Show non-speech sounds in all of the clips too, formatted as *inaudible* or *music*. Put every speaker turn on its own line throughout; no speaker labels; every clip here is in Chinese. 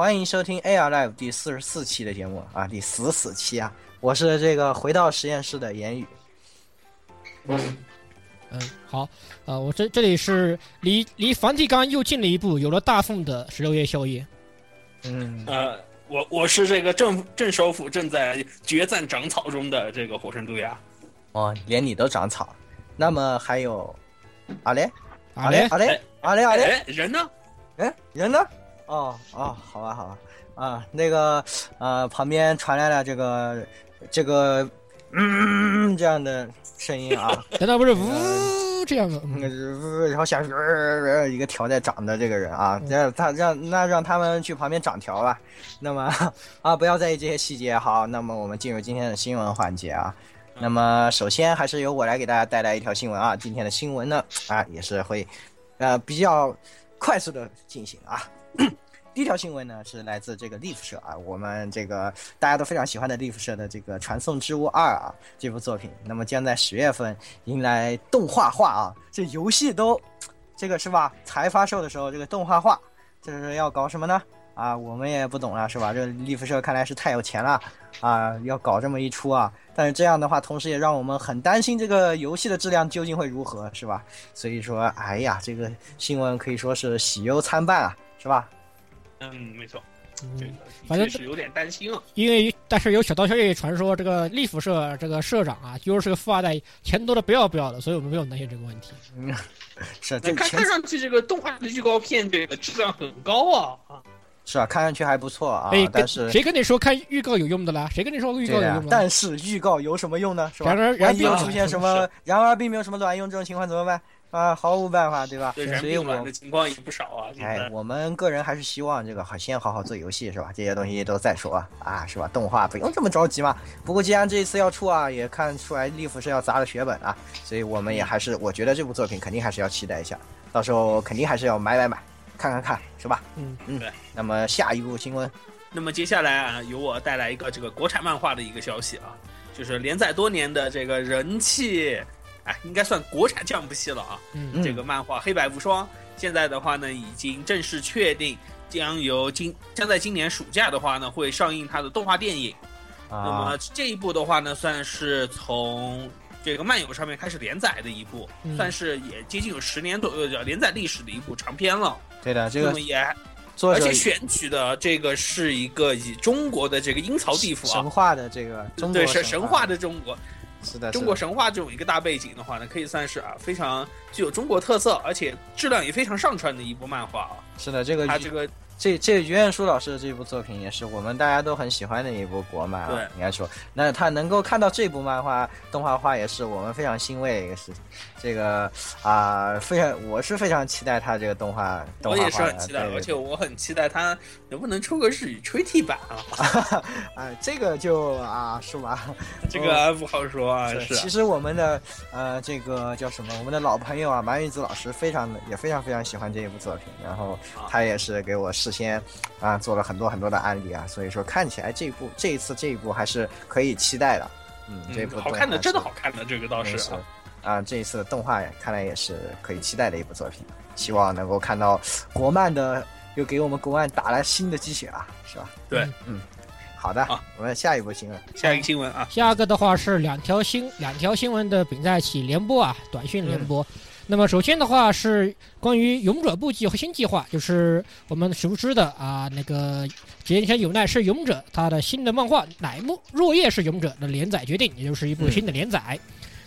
欢迎收听 AR Live 第四十四期的节目啊，第十四期啊，我是这个回到实验室的言语。
嗯，好，啊，我这这里是离离梵蒂冈又近了一步，有了大奉的十六夜宵夜。
嗯，
呃，我我是这个正正首府正在决战长草中的这个火神杜亚。
哦，连你都长草，那么还有阿雷，
阿雷，
阿雷，阿雷，阿雷，
哎，人呢？
哎，人呢？哦哦，好吧好吧，啊，那个呃，旁边传来了这个这个嗯这样的声音啊，*laughs*
难道不是呜这样的？
嗯，然后下面呃一个条在长的这个人啊，让他让那让他们去旁边长条吧。那么 *laughs* 啊，不要在意这些细节。好，那么我们进入今天的新闻环节啊。那么首先还是由我来给大家带来一条新闻啊。今天的新闻呢啊也是会呃比较快速的进行啊。第一条新闻呢是来自这个 Leaf 社啊，我们这个大家都非常喜欢的 Leaf 社的这个《传送之物二》啊这部作品，那么将在十月份迎来动画化啊，这游戏都这个是吧？才发售的时候这个动画化，这是要搞什么呢？啊，我们也不懂了是吧？这 Leaf 社看来是太有钱了啊，要搞这么一出啊！但是这样的话，同时也让我们很担心这个游戏的质量究竟会如何是吧？所以说，哎呀，这个新闻可以说是喜忧参半啊，是吧？
嗯，没错，嗯
反正
是有点担心啊。
因为但是有小道消息传说，这个利福社这个社长啊，就是个富二代，钱多的不要不要的，所以我们不用担心这个问题。
嗯，是这
看看上去这个动画的预告片这个质量很高啊啊！
是啊，看上去还不错啊但是
谁跟你说看预告有用的啦？谁跟你说预告有用，的？
但是预告有什么用呢？是吧？
然而，然而并
没有出现什么，然而并没有什么卵用，这种情况怎么办？啊，毫无办法，对吧？所以我
们的情况也不少啊。
哎，我们个人还是希望这个好先好好做游戏是吧？这些东西都再说啊，啊是吧？动画不用这么着急嘛。不过既然这一次要出啊，也看出来利弗是要砸了血本啊，所以我们也还是，我觉得这部作品肯定还是要期待一下，到时候肯定还是要买买买，看看看，是吧？
嗯
嗯
对。
那么下一部新闻，
那么接下来啊，由我带来一个这个国产漫画的一个消息啊，就是连载多年的这个人气，哎，应该算国产降部系了啊。
嗯
嗯
这个漫画《黑白无双》现在的话呢，已经正式确定将由今将在今年暑假的话呢，会上映它的动画电影。那
啊
么这一部的话呢，算是从这个漫游上面开始连载的一部，
嗯
算是也接近有十年左右的连载历史的一部长篇了。
对的，这个
也而且选取的这个是一个以中国的这个阴曹地府啊
神，话的这个中国
对，是神话，
的
中国
是的，
中国神话这种一个大背景的话呢，可以算是啊非常具有中国特色，而且质量也非常上乘的一部漫画啊。
是的，这个
它这个
这这于彦书老师的这部作品也是我们大家都很喜欢的一部国漫啊，
对
应该说，那他能够看到这部漫画动画化，也是我们非常欣慰的一个事情。这个啊、非常我是非常期待他这个动画动画
我也是很期待，而且我很期待他能不能出个日语吹替版啊，*laughs*
啊、这个就啊是吧？
这个不好说啊。
其实我们的呃这个叫什么？我们的老朋友啊，满玉子老师非常的也非常非常喜欢这一部作品，然后
啊
他也是给我事先啊做了很多很多的案例啊，所以说看起来这一部这一次这一部还是可以期待的。嗯，这部
嗯，好看的，真的好看的，这个倒是
是
啊。
啊，这一次的动画看来也是可以期待的一部作品，希望能够看到国漫的又给我们国漫打了新的鸡血啊，是吧？
对，
嗯，好的，
好
我们下一部新闻。
下一个新闻啊，
下一个的话是两条新两条新闻的并在一起联播啊，短讯联播。那么首先的话是关于勇者部计和新计划，就是我们熟知的啊那个结前有奈是勇者，他的新的漫画乃木若叶是勇者的连载决定，也就是一部新的连载。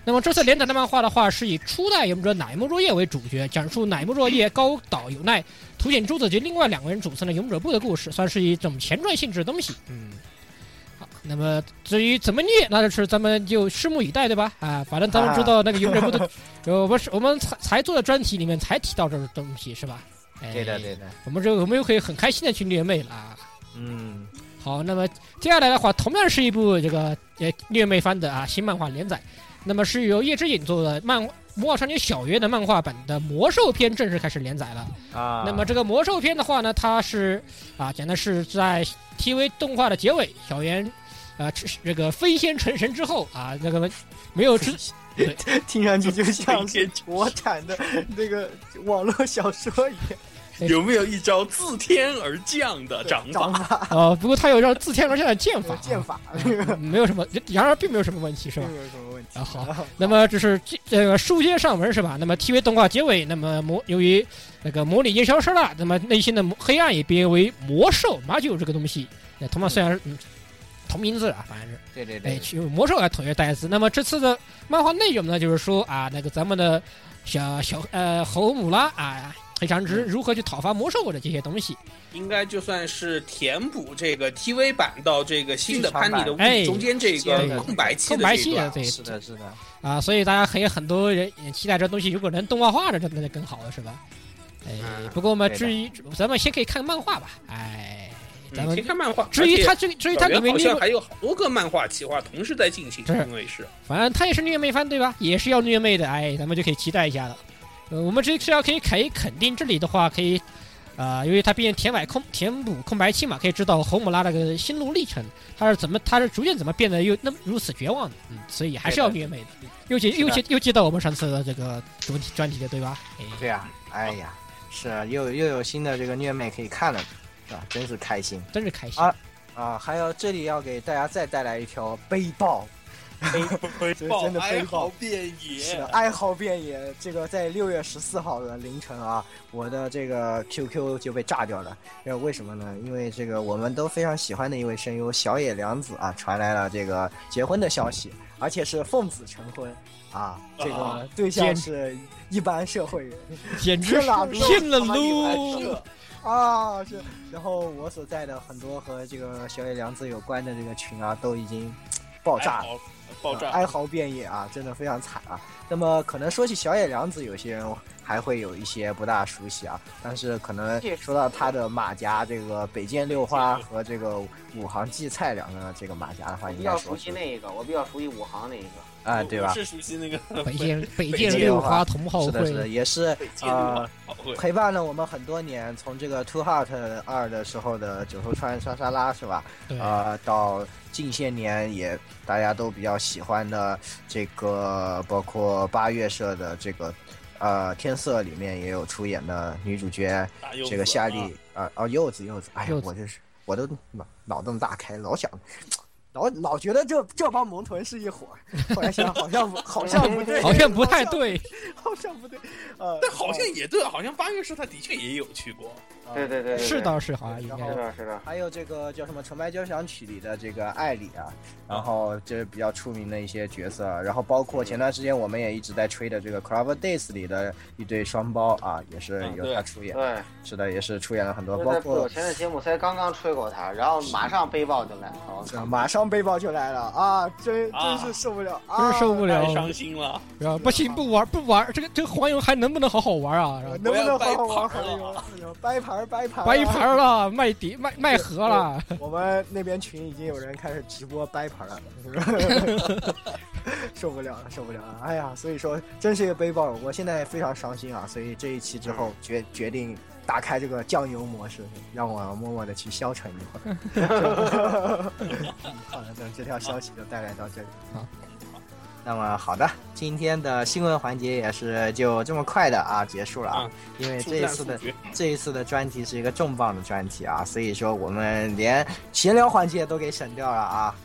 那么这次连载的漫画的话，是以初代勇者乃木若叶为主角，讲述乃木若叶、高岛有奈、土井朱子及另外两个人组成的勇者部的故事，算是一种前传性质的东西。嗯，好，那么至于怎么虐，那就是咱们就拭目以待，对吧？啊，反正咱们知道那个勇者部的，有 *laughs* 不是我们才才做的专题里面才提到这个东西，是吧？哎
对的，对的，
我们这我们又可以很开心的去虐妹了啊。
嗯，
好，那么接下来的话，同样是一部这个呃虐妹番的啊新漫画连载，那么是由叶之影做的漫《魔法少女小圆》的漫画版的魔兽篇正式开始连载了。
啊，
那么这个魔兽篇的话呢，它是啊讲的是在 TV 动画的结尾，小圆啊这这个飞仙成神之后啊，那个没有之 *laughs*
听上去就像是国产的那个网络小说一样。*laughs*
有没有一招自天而降的掌法？
掌法
哦，不过他有招自天而降的剑法啊，
剑法，
嗯没有什么，然而并没有什么问题，是吧？
没有什么问题
啊，好，那么这是这这个书接上文是吧？那么 TV 动画结尾，那么魔由于那个魔力已经消失了，那么内心的魔黑暗也变为魔兽马九这个东西，那同样虽然嗯同名字啊，反正是哎，
对对对，
去用魔兽来统一代词。那么这次的漫画内容呢，就是说啊，那个咱们的小小呃侯姆拉啊。黑长直如何去讨伐魔兽的这些东西？
应该就算是填补这个 TV 版到这个新的潘尼的物
哎
中间这
对
个空白期的
空白。期的对
是的，是的，
啊，所以大家可以很多人也期待这东西如果能动画化的，这那就更好了，是吧？哎
嗯，
不过我们至于咱们先可以看漫画吧，哎，咱
嗯，
们
先看漫画。
至于它
而且
这至于它里面
好，像还有好多个漫画企划同时在进行，
是
因为是
反正它也是虐妹番对吧？也是要虐妹的，哎，咱们就可以期待一下了。呃，我们这是要可以可以肯定这里的话可以。啊、因为它毕竟填满空填补空白期嘛，可以知道侯姆拉那个心路历程，他是怎么，他是逐渐怎么变得又那么如此绝望的，嗯，所以还是要虐妹的。又接又接又接到我们上次的这个主题专题的对吧？哎，
对啊，哎呀，是啊又又有新的这个虐妹可以看了，是吧？真是开心
真是开心。
啊啊！还有这里要给大家再带来一条悲报，
悲 *laughs*
这真的悲报
遍
是的，哀嚎遍野。这个在六月十四号的凌晨啊，我的这个 QQ 就被炸掉了。呃，为什么呢？因为这个我们都非常喜欢的一位声优小野良子啊，传来了这个结婚的消息，而且是奉子成婚啊。这
啊
个对象是一般社会人
简直骗了喽！
是 *laughs*
啊，是。然后我所在的很多和这个小野良子有关的这个群啊，都已经爆炸了。
哀嚎爆炸。
哀嚎遍野啊，真的非常惨啊。那么可能说起小野良子，有些人还会有一些不大熟悉啊，但是可能说到他的马甲这个北见六花和这个五行荠菜两个这个马甲的话，
我比较熟悉那一个，我比较熟悉五行那一个。
啊，对吧？
是熟悉那个
北京 *laughs* 北
见
见六花同好
是的，是的，也是
啊
呃。陪伴了我们很多年，从这个 Two Heart 二的时候的九头川莎莎拉是吧？
对，
呃，到近些年也大家都比较喜欢的这个，包括八月社的这个，呃，天色里面也有出演的女主角，这个夏
啊
利啊，哦，柚子柚子，哎呀我这是我都脑脑洞大开，老想。老老觉得这这帮萌豚是一伙儿，后来想好像不好像不对，
好像不太对。
好像不对，呃，
但好像也对，好像八月十他的确也有去过。
呃
对对对对，
是倒是好像应该。
是的，是的。
还有这个叫什么《纯白交响曲》里的这个艾里啊，然后这是比较出名的一些角色，然后包括前段时间我们也一直在吹的这个《Clover Days》里的一对双胞啊，也是由他出演，
对，
是的，也是出演了很多，包括
在不久前的节目才刚刚吹过他，然后马上背包就来了。我靠。
马上背包就来了啊，真
啊。
真是受不了，啊。
真是受不了。
太伤心了？
不行，不玩不玩，这个这个黄油还能不能好好玩啊？
能不能好好玩？
黄油掰
还
盘
掰盘
了，卖碟卖卖盒了，
我们那边群已经有人开始直播掰盘了，*laughs* 受不了了，受不了了！哎呀，所以说真是一个背包，我现在非常伤心啊！所以这一期之后决决定打开这个酱油模式，让我默默的去消沉一会儿。*laughs* *laughs* 好了，等这条消息就带来到这里。
好。
那么好的，今天的新闻环节也是就这么快的啊结束了啊
啊，
因为这一次的。这一次的专题是一个重磅的专题啊，所以说我们连闲聊环节都给省掉了啊。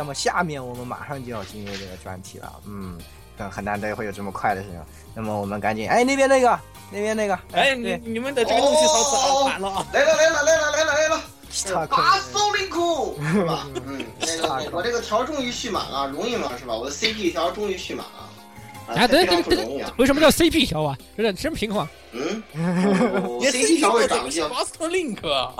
那么下面我们马上就要进入这个专题了，嗯，很很难得会有这么快的事情。那么我们赶紧，哎，那边那个，那边那个，
哎，你
对，
你们的这个东西好早晚了啊！
来了来了来了来了来了！
塔克
八骚灵库 *laughs* 是吧？嗯，那个我我这个条终于蓄满了，容易吗？是吧？我的 CP 条终于蓄满了。
啊，等
非常
等等等
不容易啊，。
为什么叫 CP 条啊？真的真平滑。
嗯
也
，CP 条会长得比较
Boston Link 啊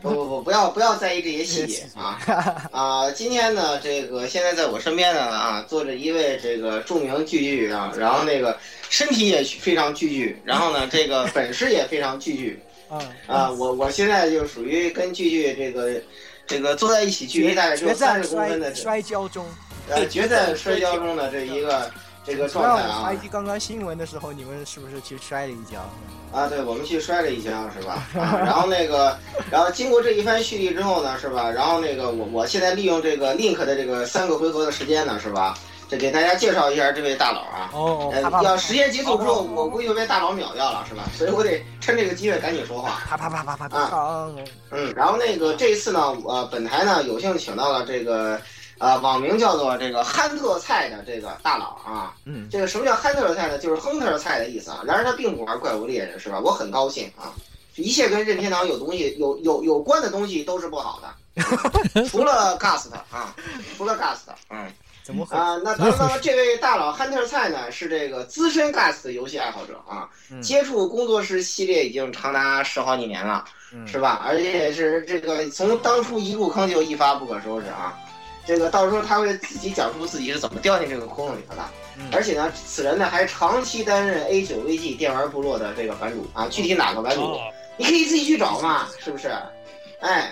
不不不，不要不要在意这些细节啊 *laughs* 啊！今天呢，这个现在在我身边呢啊，坐着一位这个著名巨巨啊，然后那个身体也非常巨巨，然后呢，这个本事也非常巨巨
嗯，
啊。我我现在就属于跟巨巨这个这个坐在一起，距离大概只有三十公分的
摔摔跤中，
呃决战摔跤中的这一个这个状态啊
刚刚新闻的时候，你们是不是去摔了一跤？
啊，对，我们去摔了一跤，是吧？*laughs* 啊，然后那个，然后经过这一番蓄力之后呢，是吧？然后那个，我我现在利用这个 Link 的这个三个回合的时间呢，是吧？这给大家介绍一下这位大佬啊。
哦
呃，要时间结束之后，我估计就被大佬秒掉了，是吧？所以我得趁这个机会赶紧说话。
啪啪啪啪啪
啊
啪！
嗯，然后那个这一次呢，呃，本台呢有幸请到了这个，呃，网名叫做这个憨特菜的这个大佬啊。
嗯，
这个什么叫憨特菜呢？就是亨特菜的意思啊。然而他并不玩怪物猎人，是吧？我很高兴啊。一切跟任天堂有东西有有有关的东西都是不好的，*laughs* 除了 Gust 啊，除了 Gust，嗯 *laughs*
怎么回？
啊，那 *laughs* 刚刚这位大佬憨特菜呢是这个资深 Gust 游戏爱好者啊，
嗯
接触工作室系列已经长达十好几年了。
嗯
是吧？而且是这个从当初一入坑就一发不可收拾啊！这个到时候他会自己讲述自己是怎么掉进这个窟窿里头的。
嗯
而且呢，此人呢还长期担任 A 九 VG 电玩部落的这个版主啊，具体哪个版主，
哦，
你可以自己去找嘛，是不是？哎，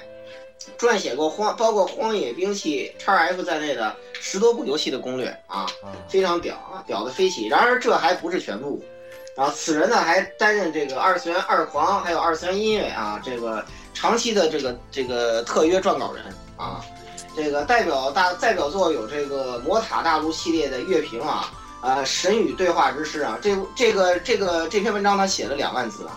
撰写过荒包括《荒野兵器》XF 在内的十多部游戏的攻略啊，非常屌啊，屌的飞起。然而这还不是全部，然后此人呢还担任这个二次元二狂，还有二次元音乐啊，这个长期的这个这个特约撰稿人啊。这个代表大代表作有这个魔塔大陆系列的乐评啊，呃，神与对话之诗啊，这这个这个这篇文章他写了两万字啊，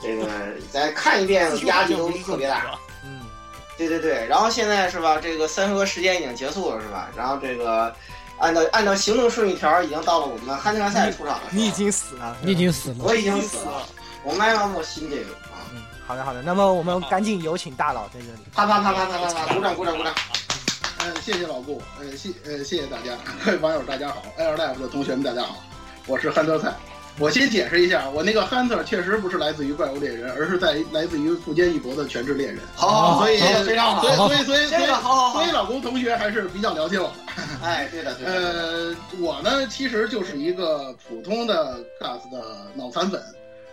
这个 *laughs* 再看一遍压力都特别大。
嗯，
对对对，然后现在是吧？这个三十个时间已经结束了是吧？然后这个按照按照行动顺序条，已经到了我们汉特赛出场的时候。
你已经死了，
你已经死了。
我已经死了，我迈向我新这个
好的好的，那么我们赶紧有请大佬在这里。
啪啪啪啪啪啪啪，鼓掌鼓掌鼓掌！
嗯，谢谢老顾，呃，谢呃谢谢大家，各 *laughs* 位网友大家好，Air Life 的同学们大家好，我是憨特菜。我先解释一下，我那个憨特确实不是来自于怪物猎人，而是在来自于富坚义博的全职猎人。
好好好，
所以
非常好
所以，所以所以所以
好好好
所以老公同学还是比较了解我的。
哎，对的对的。
呃，我呢其实就是一个普通的 GAS 的脑残粉，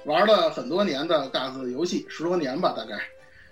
玩了很多年的 GAS 游戏，十多年吧大概。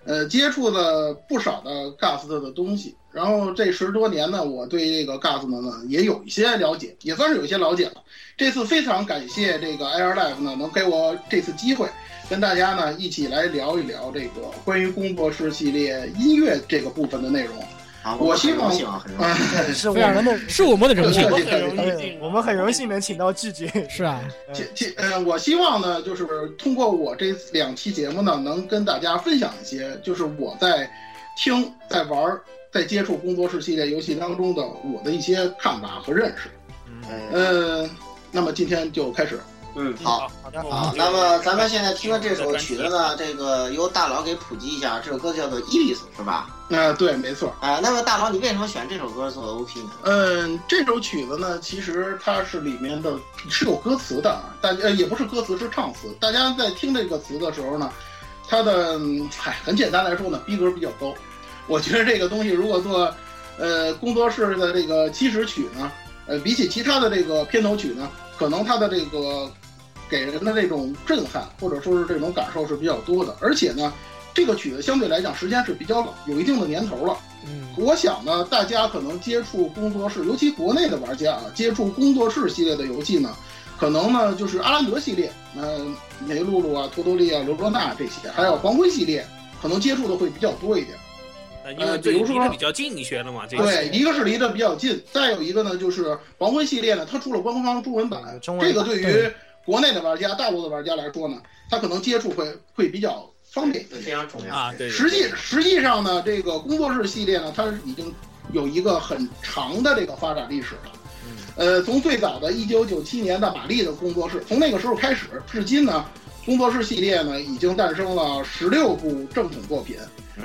呃，接触了不少的 GAS 的东西，然后这十多年呢，我对这个 GAS 呢呢也有一些了解，也算是有一些了解了。这次非常感谢这个 Air Life 呢，能给我这次机会，跟大家呢一起来聊一聊这个关于工作室系列音乐这个部分的内容。
啊，
我希望
很荣幸啊，很荣幸。
嗯，*laughs*
是我们的，
是我们的荣幸 *laughs*
对。
我 *laughs* 很荣
呃
幸，
我们很荣幸能请到季军。
是啊，
其其呃，我希望呢，就是通过我这两期节目呢，能跟大家分享一些，就是我在听、在玩儿、在接触工作室系列游戏当中的我的一些看法和认识。
嗯
呃，那么今天就开始。
嗯，好。
好的
好，那么咱们现在听的这首曲子呢，这个由大佬给普及一下，这首歌叫做《伊丽丝》，是吧？
呃，对，没错。
啊，那么大佬，你为什么选这首歌做 OP 呢？
嗯，这首曲子呢，其实它是里面的是有歌词的啊，大呃也不是歌词，是唱词。大家在听这个词的时候呢，它的嗯嗨，很简单来说呢，逼格比较高。我觉得这个东西如果做呃工作室的这个起始曲呢，呃，比起其他的这个片头曲呢，可能它的这个给人的那种震撼或者说是这种感受是比较多的，而且呢，这个曲子相对来讲时间是比较老，有一定的年头了。
嗯，
我想呢，大家可能接触工作室，尤其国内的玩家啊，接触工作室系列的游戏呢，可能呢就是阿兰德系列，嗯、梅露露啊、托多利啊、罗罗娜这些，还有黄昏系列，可能接触的会比较多一点。
呃因为这离得比较近一些了嘛，这个
对，一个是离得比较近，再有一个呢就是黄昏系列呢，它出了官方中文版，
中文版
这个对于国内的玩家、大陆的玩家来说呢，他可能接触会会比较方便。
非常重要。
啊，对，
实际实际上呢，这个工作室系列呢，它已经有一个很长的这个发展历史了。呃，从最早的一九九七年的玛丽的工作室，从那个时候开始，至今呢，工作室系列呢已经诞生了十六部正统作品，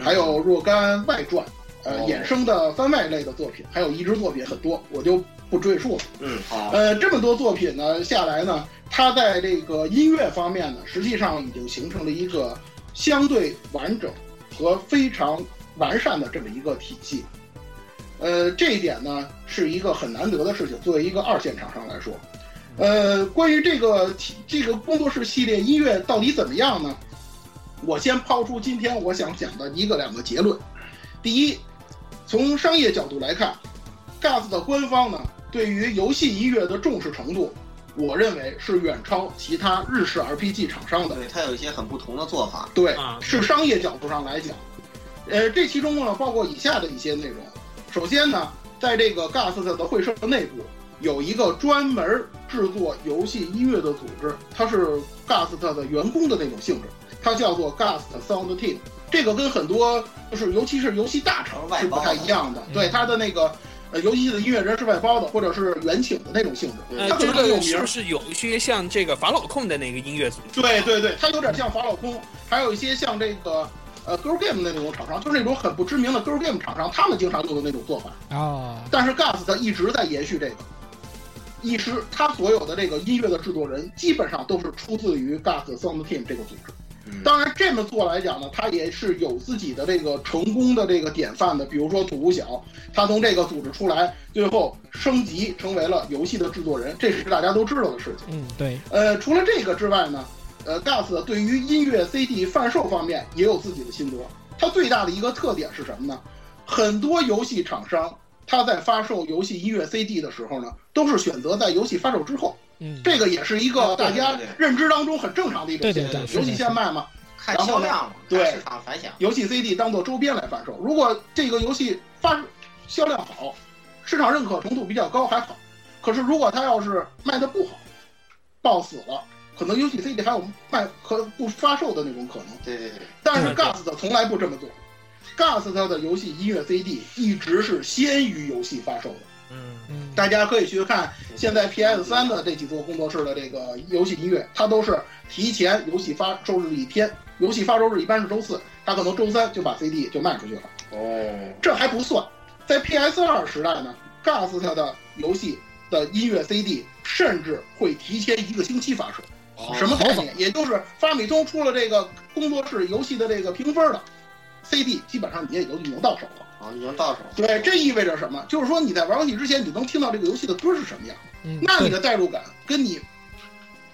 还有若干外传，呃，
哦。
衍生的番外类的作品，还有移植作品很多，我就不赘述了。
嗯，好，
呃，这么多作品呢下来呢，它在这个音乐方面呢，实际上已经形成了一个相对完整和非常完善的这么一个体系。呃，这一点呢是一个很难得的事情，作为一个二线厂商来说。呃，关于这个体这个工作室系列音乐到底怎么样呢？我先抛出今天我想讲的一个两个结论。第一，从商业角度来看，GAS 的官方呢对于游戏音乐的重视程度，我认为是远超其他日式 RPG 厂商的。
对，它有一些很不同的做法。
对
啊，
是商业角度上来讲，呃，这其中呢包括以下的一些内容。首先呢，在这个 GAS 的会社内部有一个专门制作游戏音乐的组织，它是 GAS 的员工的那种性质，它叫做 GAS Sound Team。这个跟很多就是尤其是游戏大厂是不太一样的，
嗯
对它的那个呃游戏的音乐人是外包的，或者是原请的那种性质。
呃，
它可
这
能更有名
是不，是有一些像这个法老控的那个音乐组织？
对对对，它有点像法老控，还有一些像这个呃 Girl Game 的那种厂商，就是那种很不知名的 Girl Game 厂商，他们经常用的那种做法。
哦，
但是 GAS 它一直在延续这个，一直他所有的这个音乐的制作人基本上都是出自于 GAS Sound Team 这个组织。
嗯
当然，这么做来讲呢，他也是有自己的这个成功的这个典范的。比如说土屋小，他从这个组织出来，最后升级成为了游戏的制作人，这是大家都知道的事情。
嗯，对，
呃，除了这个之外呢，呃，GAS 对于音乐 CD 贩售方面也有自己的心得。它最大的一个特点是什么呢？很多游戏厂商他在发售游戏音乐 CD 的时候呢，都是选择在游戏发售之后，
嗯，
这个也是一个大家认知当中很正常的一种
对对
现象。
对
游戏先卖嘛，
看销量嘛，
对
市场反响。
游戏 CD 当做周边来贩售。如果这个游戏发销量好，市场认可程度比较高还好，可是如果它要是卖的不好，爆死了，可能游戏 CD 还有卖和不发售的那种可能。
对对对，
但是 GAS 的从来不这么做，GAS 它的游戏音乐 CD 一直是先于游戏发售的。
嗯，
嗯，
大家可以去看现在 PS 三的这几座工作室的这个游戏音乐，它都是提前游戏发售日一天，游戏发售日一般是周四，它可能周三就把 CD 就卖出去了。
哦，
这还不算，在 PS 二时代呢，GAS 它的游戏的音乐 CD 甚至会提前一个星期发售。
哦
什么概念？也就是发米通出了这个工作室游戏的这个评分了，CD 基本上也也就已经到手了。
哦，已经到手。
对，这意味着什么？就是说你在玩游戏之前，你能听到这个游戏的歌是什么样，
嗯，
那你的代入感跟你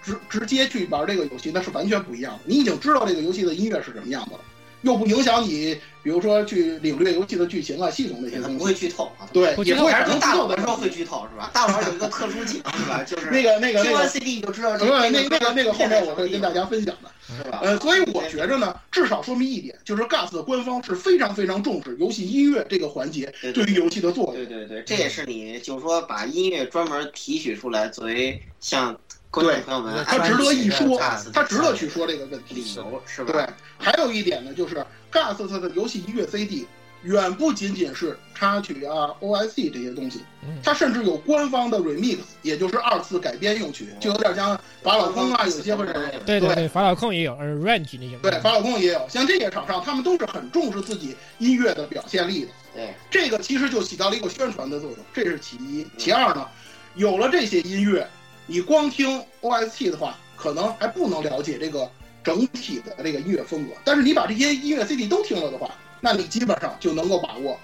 直直接去玩这个游戏那是完全不一样的。你已经知道这个游戏的音乐是什么样子了，又不影响你，比如说去领略游戏的剧情啊、系统那些
的不
东西。
会剧透啊。
对，也不会
还是从大
可能剧透的
佬的时候会剧透是吧？大佬有一个特殊技能是吧？*laughs* 就是
那个那个
听完
那个
CD 你就知道这
不是
这
那那个那个后面我会跟大
家
家分享的。
是吧？
呃，所以我觉着呢，至少说明一点，就是 GAS 的官方是非常非常重视游戏音乐这个环节
对
于游戏的作用。
对对对，这也是你就是说把音乐专门提取出来，作为向观众朋友们
它值得一说
安利的，
它值得去说这个问题。
理由是吧？
对，还有一点呢，就是 GAS 它的游戏音乐 CD 远不仅仅是插曲啊、OST 这些东西
嗯，
它甚至有官方的 remix，也就是二次改编用曲，就有点像法老空啊，有些会是。对
对对对，法老控也有，呃，range 那些，
对，法老空也有，像这些厂商，他们都是很重视自己音乐的表现力的。
对，
这个其实就起到了一个宣传的作用，这是其一。其二呢，有了这些音乐，你光听 OST 的话，可能还不能了解这个整体的这个音乐风格。但是你把这些音乐 CD 都听了的话，那你基本上就能够把握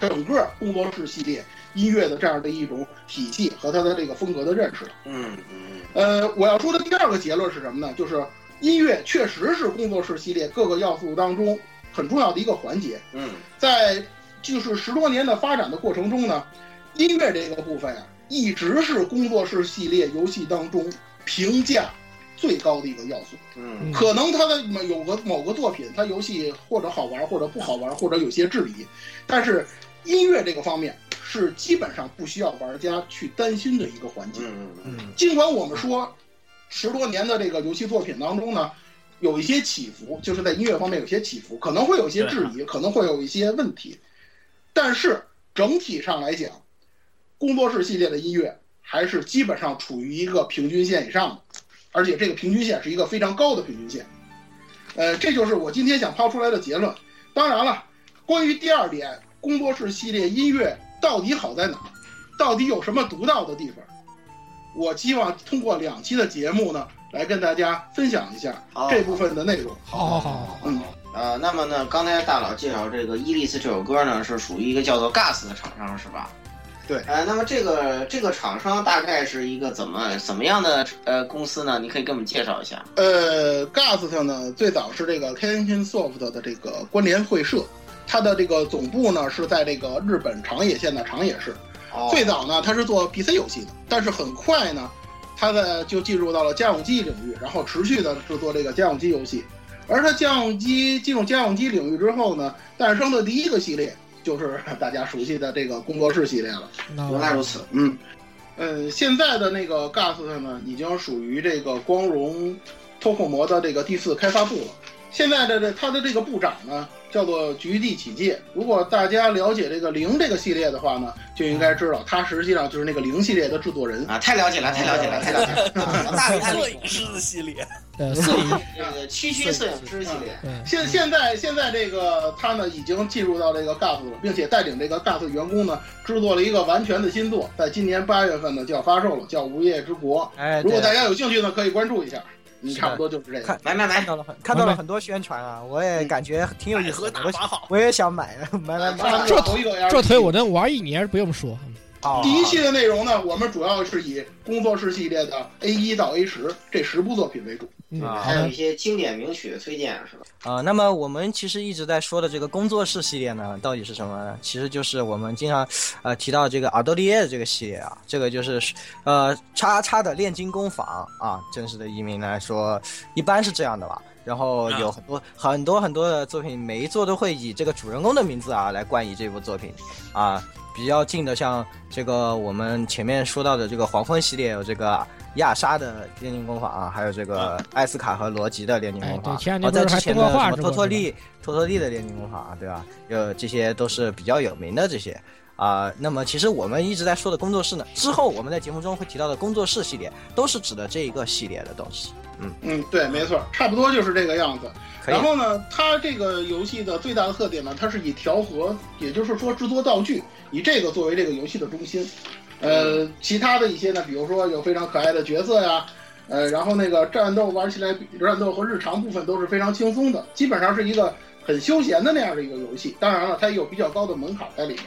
整个工作室系列音乐的这样的一种体系和它的这个风格的认识了。
嗯嗯
呃，我要说的第二个结论是什么呢？就是音乐确实是工作室系列各个要素当中很重要的一个环节。
嗯
在就是十多年的发展的过程中呢，音乐这个部分呀、一直是工作室系列游戏当中评价最高的一个要素。
嗯
可能它的某有个某个作品，它游戏或者好玩，或者不好玩，或者有些质疑，但是音乐这个方面是基本上不需要玩家去担心的一个环节。
嗯嗯
尽管我们说十多年的这个游戏作品当中呢，有一些起伏，就是在音乐方面有些起伏，可能会有一些质疑，可能会有一些问题，但是整体上来讲，工作室系列的音乐还是基本上处于一个平均线以上的，而且这个平均线是一个非常高的平均线。呃，这就是我今天想抛出来的结论。当然了，关于第二点，工作室系列音乐到底好在哪儿？到底有什么独到的地方？我希望通过两期的节目呢，来跟大家分享一下这部分的内容。
好好好好，
嗯，
呃，那么呢，刚才大佬介绍这个伊利斯这首歌呢，是属于一个叫做 Gas 的厂商，是吧？
对
呃，那么这个这个厂商大概是一个怎么怎么样的呃公司呢？你可以给我们介绍一下。
呃，Gast 呢，最早是这个 Kenshin Soft 的这个关联会社，它的这个总部呢是在这个日本长野县的长野市。
哦，
最早呢，它是做 PC 游戏的，但是很快呢，它的就进入到了家用机领域，然后持续的制作这个家用机游戏。而它家用机进入家用机领域之后呢，诞生的第一个系列就是大家熟悉的这个工作室系列了。
那
原来如此。
嗯，呃，现在的那个 Gast 呢，已经属于这个光荣脱口膜的这个第四开发部了。现在的这他的这个部长呢，叫做局地启介。如果大家了解这个零这个系列的话呢，就应该知道他实际上就是那个零系列的制作人。
啊，太了解了，太了解了，*laughs* 太了解了。啊大
摄
理
影师的系列，
呃，摄影，
这个区区摄影师系列。
现现在现在这个他呢已经进入到这个 Gast 了，并且带领这个 Gast 员工呢制作了一个完全的新作，在今年八月份呢就要发售了，叫《无业之国》。
哎，
如果大，家有兴趣呢，可以关注一下。嗯，差不多就是这个。
看
买买买
看！到了很看到了很多宣传啊，我也感觉挺有意思的，我
好。
我也想买 *laughs* 买买买。
这头一个 RPG
这腿我能玩一年，不用说。
哦
第一期的内容呢，我们主要是以工作室系列的 A 一到 A 十这十部作品为主。
嗯，
啊
还有一，些经典名曲的推荐是吧？
啊、那么我们其实一直在说的这个工作室系列呢，到底是什么呢？其实就是我们经常呃提到这个阿多利耶的这个系列啊，这个就是呃叉叉的炼金工坊啊，正式的译名来说，一般是这样的吧。然后有很多、很多很多的作品，每一座都会以这个主人公的名字啊来冠以这部作品啊。比较近的，像这个我们前面说到的这个黄昏系列，有这个亚莎的炼金工坊啊，还有这个艾斯卡和罗吉的炼金工坊。
哎对前两
哦，在之前的什么托托利、托托利的炼金工坊啊，对吧？有这些都是比较有名的这些啊、那么其实我们一直在说的工作室呢，之后我们在节目中会提到的工作室系列，都是指的这一个系列的东西。
嗯嗯，对，没错，差不多就是这个样子。然，后呢，它这个游戏的最大的特点呢，它是以调和，也就是说制作道具，以这个作为这个游戏的中心。呃，其他的一些呢，比如说有非常可爱的角色呀，呃，然后那个战斗玩起来比战斗和日常部分都是非常轻松的，基本上是一个很休闲的那样的一个游戏。当然了，它也有比较高的门槛在里面。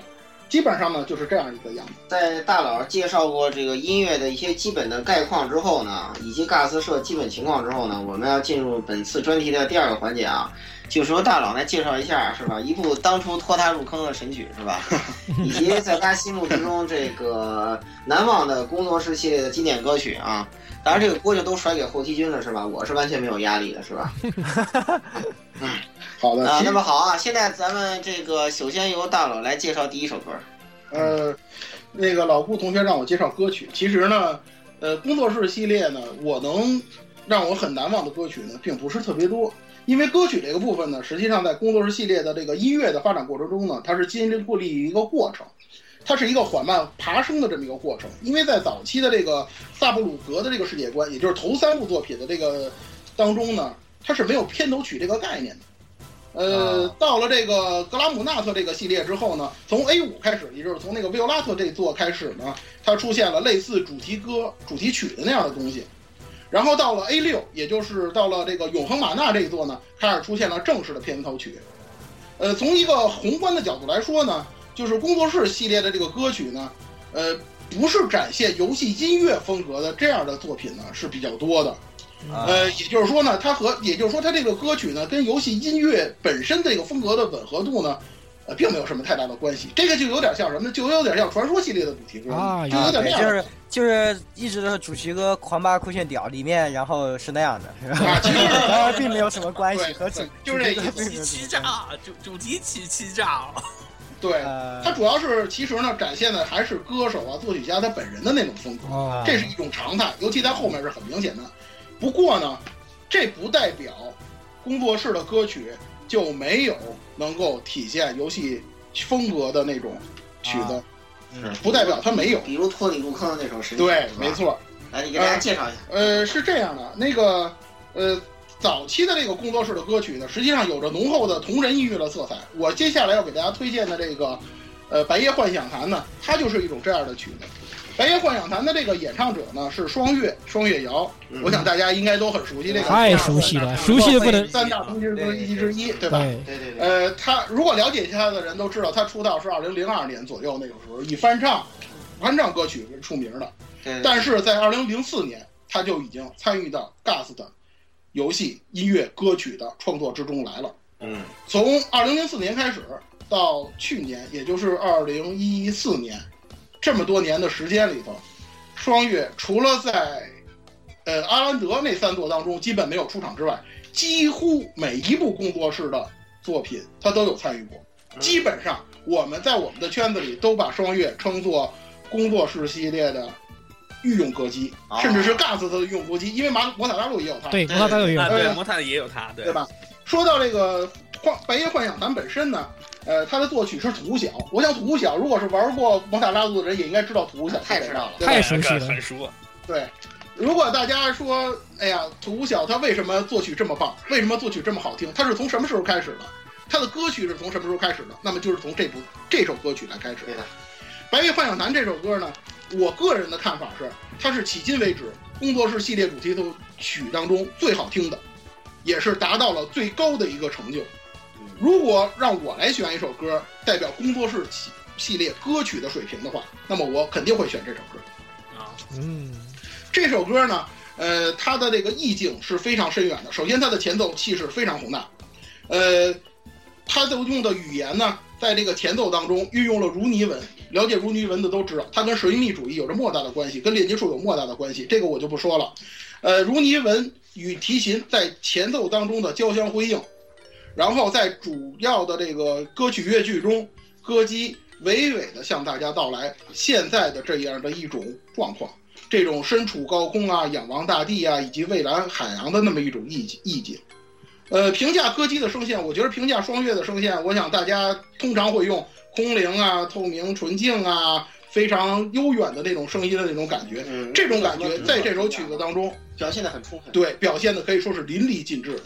基本上呢就是这样一个样子。
在大佬介绍过这个音乐的一些基本的概况之后呢，以及尬斯社基本情况之后呢，我们要进入本次专题的第二个环节啊，就是由大佬来介绍一下，是吧？一部当初拖他入坑的神曲，是吧？*laughs* 以及在他心目之中这个难忘的工作室系列的经典歌曲啊。当然，这个锅就都甩给后期君了，是吧？我是完全没有压力的，是吧？*laughs*
好的，
啊，那么好啊，现在咱们这个首先由大佬来介绍第一首歌。
呃，那个老顾同学让我介绍歌曲，其实呢，呃，工作室系列呢，我能让我很难忘的歌曲呢，并不是特别多。因为歌曲这个部分呢，实际上在工作室系列的这个音乐的发展过程中呢，它是经历过一个过程，它是一个缓慢爬升的这么一个过程。因为在早期的这个萨布鲁格的这个世界观，也就是头三部作品的这个当中呢，它是没有片头曲这个概念的。呃，到了这个格拉姆纳特这个系列之后呢，从 A 五开始，也就是从那个维欧拉特这座开始呢，它出现了类似主题歌、主题曲的那样的东西。然后到了 A 六，也就是到了这个永恒玛纳这一座呢，开始出现了正式的片头曲。呃，从一个宏观的角度来说呢，就是工作室系列的这个歌曲呢，呃，不是展现游戏音乐风格的这样的作品呢是比较多的。
啊
呃，也就是说呢，它和也就是说它这个歌曲呢，跟游戏音乐本身这个风格的吻合度呢，呃，并没有什么太大的关系。这个就有点像什么呢？就有点像传说系列的主题歌，
啊
就有点那样的。
对就是就是一直都是主题歌《狂霸酷炫屌》里面，然后是那样的，是吧？
啊，其实 *laughs*
然后并没有什么关系和主，
就是
主题
欺诈，主主题曲欺诈，
对，
呃
它主要是其实呢，展现的还是歌手啊、作曲家他本人的那种风格。
哦，
这是一种常态，尤其在后面是很明显的。不过呢，这不代表工作室的歌曲就没有能够体现游戏风格的那种曲子，
嗯
不代表它没有。
比如托你入坑的那首神曲，
对没。错。
来，你给大家介绍一下。
呃，是这样的，那个呃，早期的这个工作室的歌曲呢，实际上有着浓厚的同人音乐的色彩。我接下来要给大家推荐的这个，呃，《白夜幻想坛》呢，它就是一种这样的曲子。《白夜幻想坛》的这个演唱者呢是双月，双月瑶，
嗯
我想大家应该都很熟悉这个。
太熟悉了，熟悉的不能。
三大同之一之一，对吧？
对，
对对对，
呃，他如果了解他的人都知道，他出道是二零零二年左右那个时候，以翻唱翻唱歌曲出名的。
对
但是在二零零四年，他就已经参与到 GAS 的游戏、音乐、歌曲的创作之中来了。
嗯
从二零零四年开始到去年，也就是二零一四年，这么多年的时间里头，双月除了在呃阿兰德那三座当中基本没有出场之外，几乎每一部工作室的作品他都有参与过。基本上我们在我们的圈子里都把双月称作工作室系列的御用歌姬，
哦
甚至是 GAS 的御用歌姬，因为马魔塔大陆也有他。
对，魔塔大有用
啊，。对，
呃
魔塔也有他，对
对吧？说到这个幻白夜幻想咱本身呢，呃，他的作曲是土小。我想土小如果是玩过蒙塔拉族的人，也应该知道土小
太知道了
太熟悉了
很熟。
对。如果大家说，哎呀，土小他为什么作曲这么棒？为什么作曲这么好听？他是从什么时候开始的？他的歌曲是从什么时候开始的？那么就是从这部这首歌曲来开始
对的。
《白夜幻想坛》这首歌呢，我个人的看法是，它是迄今为止工作室系列主题曲当中最好听的，也是达到了最高的一个成就。如果让我来选一首歌代表工作室系系列歌曲的水平的话，那么我肯定会选这首歌。
啊，
嗯，
这首歌呢，呃，它的这个意境是非常深远的。首先，它的前奏气势非常宏大，呃，它都用的语言呢，在这个前奏当中运用了如尼文。了解如尼文的都知道，它跟神秘主义有着莫大的关系，跟炼金术有莫大的关系。这个我就不说了。呃，如尼文与提琴在前奏当中的交相辉映，然后在主要的这个歌曲乐剧中，歌姬娓娓地向大家道来现在的这样的一种状况。这种身处高空啊、仰望大地啊，以及蔚蓝海洋的那么一种意境意境。呃，评价歌姬的声线，我觉得评价双月的声线，我想大家通常会用空灵啊、透明、纯净啊，非常悠远的那种声音的那种感觉。
嗯，
这种感觉在这首曲子当中，
表现的很充分。
对表现的可以说是淋漓尽致。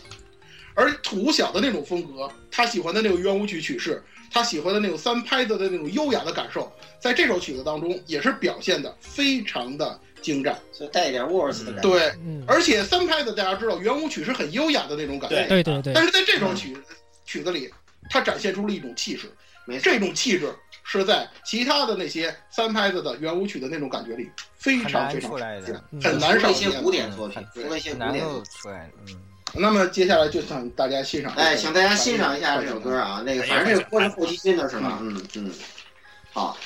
而土小的那种风格，他喜欢的那种圆舞曲曲式，他喜欢的那种三拍子的那种优雅的感受，在这首曲子当中也是表现的非常的精湛。
所以带一点沃尔斯的感觉。
对，
嗯，
而且三拍子大家知道，圆舞曲是很优雅的那种感觉，
对对对
但，是在这首曲曲子里，它展现出了一种气势，
没错
这种气质是在其他的那些三拍子的圆舞曲的那种感觉里非常非常
出来的
少见
嗯
很难
上一些
见
古典作品
很，
除了一些
很难够
古典作品。
出来。嗯，
那么接下来就请大家欣赏，
哎，请大家欣赏一下这首歌。啊，那个反正这个歌是后期新的是吗？嗯嗯，好。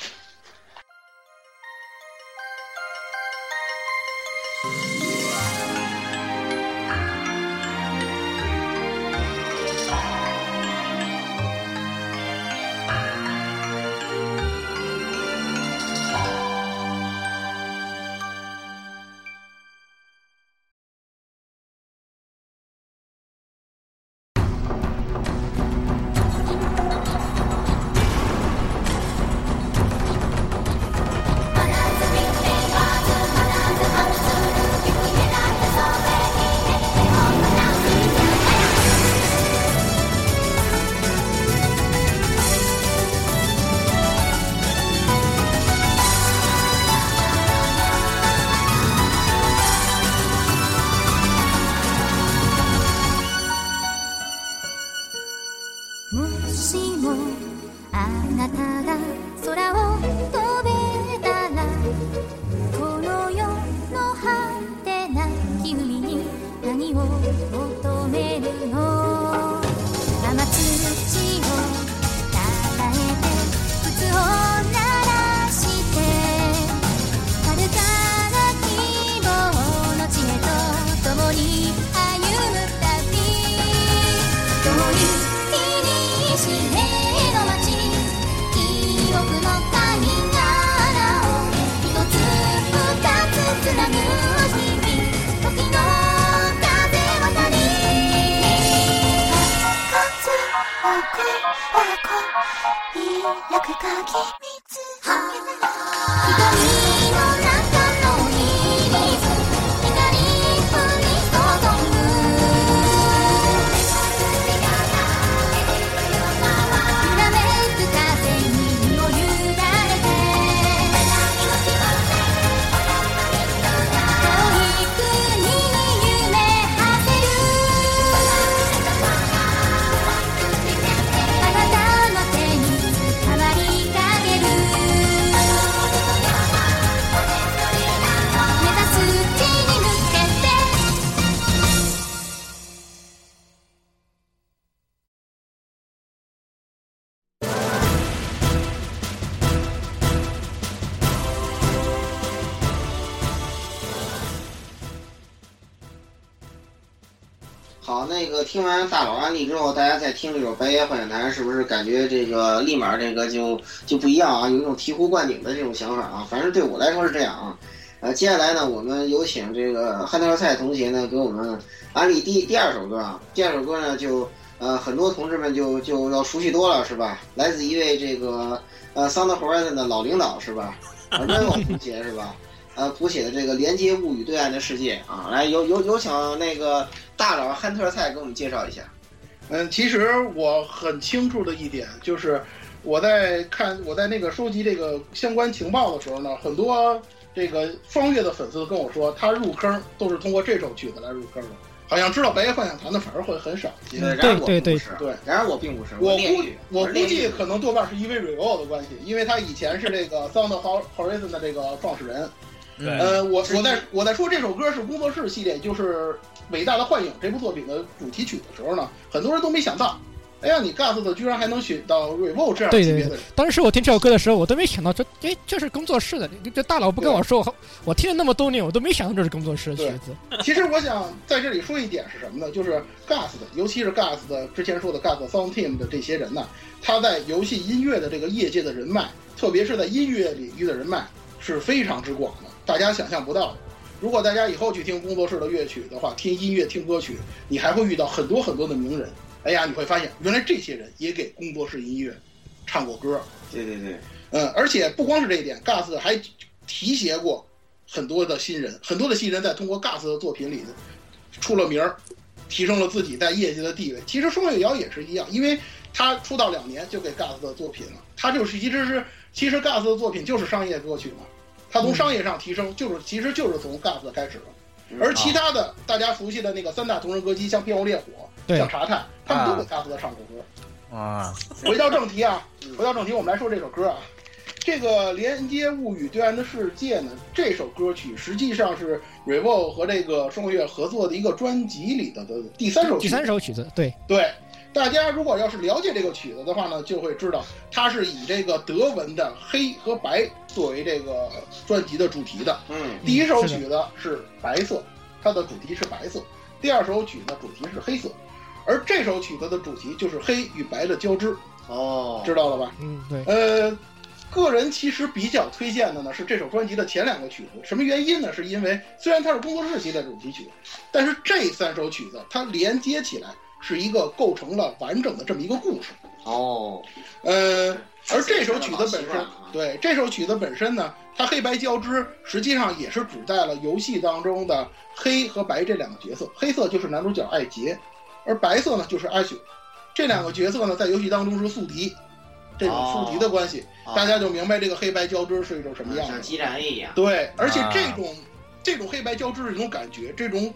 听完大佬案例之后，大家再听这首《白夜幻想谈》，是不是感觉这个立马这个就就不一样啊？有一种醍醐灌顶的这种想法啊？反正对我来说是这样啊。呃，接下来呢，我们有请这个汉特赛同学呢给我们安利第第二首歌啊。第二首歌呢，就呃很多同志们就就要熟悉多了，是吧？来自一位这个呃 Sound Horizon 的老领导，是吧？啊，任老同学是吧？呃，谱写的这个《连接物语对岸的世界》啊，来有有有请那个大佬汉特菜给我们介绍一下。
嗯，其实我很清楚的一点就是，我在看我在那个收集这个相关情报的时候呢，很多这个双月的粉丝跟我说，他入坑都是通过这首曲子来入坑的，好像知道《白夜幻想团》的反而会很少一些。
对，
嗯
然而我
对对
并不是，
对
然而我并不是，
我估
炼狱，
我估计可能多半是因为 Revo 的关系，因为他以前是这个 Sound Horizon 的这个创始人。
对
呃，我我在我在说这首歌是工作室系列，就是《伟大的幻影》这部作品的主题曲的时候呢，很多人都没想到，哎呀，你 Gas 的居然还能选到 Revo 这样
对对
级别的人。
当时我听这首歌的时候，我都没想到这，哎，这是工作室的。这这大佬不跟我说，我我听了那么多年，我都没想到这是工作室的曲子。
其实我想在这里说一点是什么呢？就是 Gas 的，尤其是 Gas 的之前说的 Gas Sound Team 的这些人呢，他在游戏音乐的这个业界的人脉，特别是在音乐领域的人脉是非常之广的，大家想象不到的。如果大家以后去听工作室的乐曲的话，听音乐、听歌曲，你还会遇到很多很多的名人。哎呀，你会发现原来这些人也给工作室音乐唱过歌。
对对对，
嗯，而且不光是这一点，Gas 还提携过很多的新人，很多的新人在通过 Gas 的作品里出了名儿，提升了自己在业界的地位。其实双月瑶也是一样，因为他出道两年就给 Gas 的作品了，他就是一直是其实 Gas 的作品就是商业歌曲嘛，他从商业上提升就是其实就是从 Gas 开始的。而其他的大家熟悉的那个三大同人歌姬，像变红烈火，
对
像查探，他们都给 Gas 的唱过歌。
啊，
回到正题啊，回到正题，我们来说这首歌啊。这个《连接物语对岸的世界》呢，这首歌曲实际上是 Revo 和这个双月合作的一个专辑里的的第三首曲。
第三首曲子，对，
对，大家如果要是了解这个曲子的话呢，就会知道它是以这个德文的黑和白作为这个专辑的主题的。
嗯
第一首曲子是白色，它的主题是白色；第二首曲子主题是黑色，而这首曲子的主题就是黑与白的交织，
哦，
知道了吧？
嗯，对，
呃，个人其实比较推荐的呢是这首专辑的前两个曲子，什么原因呢？是因为虽然它是工作室系列主题曲，但是这三首曲子它连接起来是一个构成了完整的这么一个故事。
哦，
呃，而这首曲子本身对这首曲子本身呢，它黑白交织，实际上也是指代了游戏当中的黑和白这两个角色。黑色就是男主角艾杰，而白色呢就是阿雪。这两个角色呢，在游戏当中是宿敌，这种宿敌的关系，
哦
大家就明白这个黑白交织是一种什么样的。
像激战一样，
对，而且
啊
这种、这种黑白交织的一种感觉，这种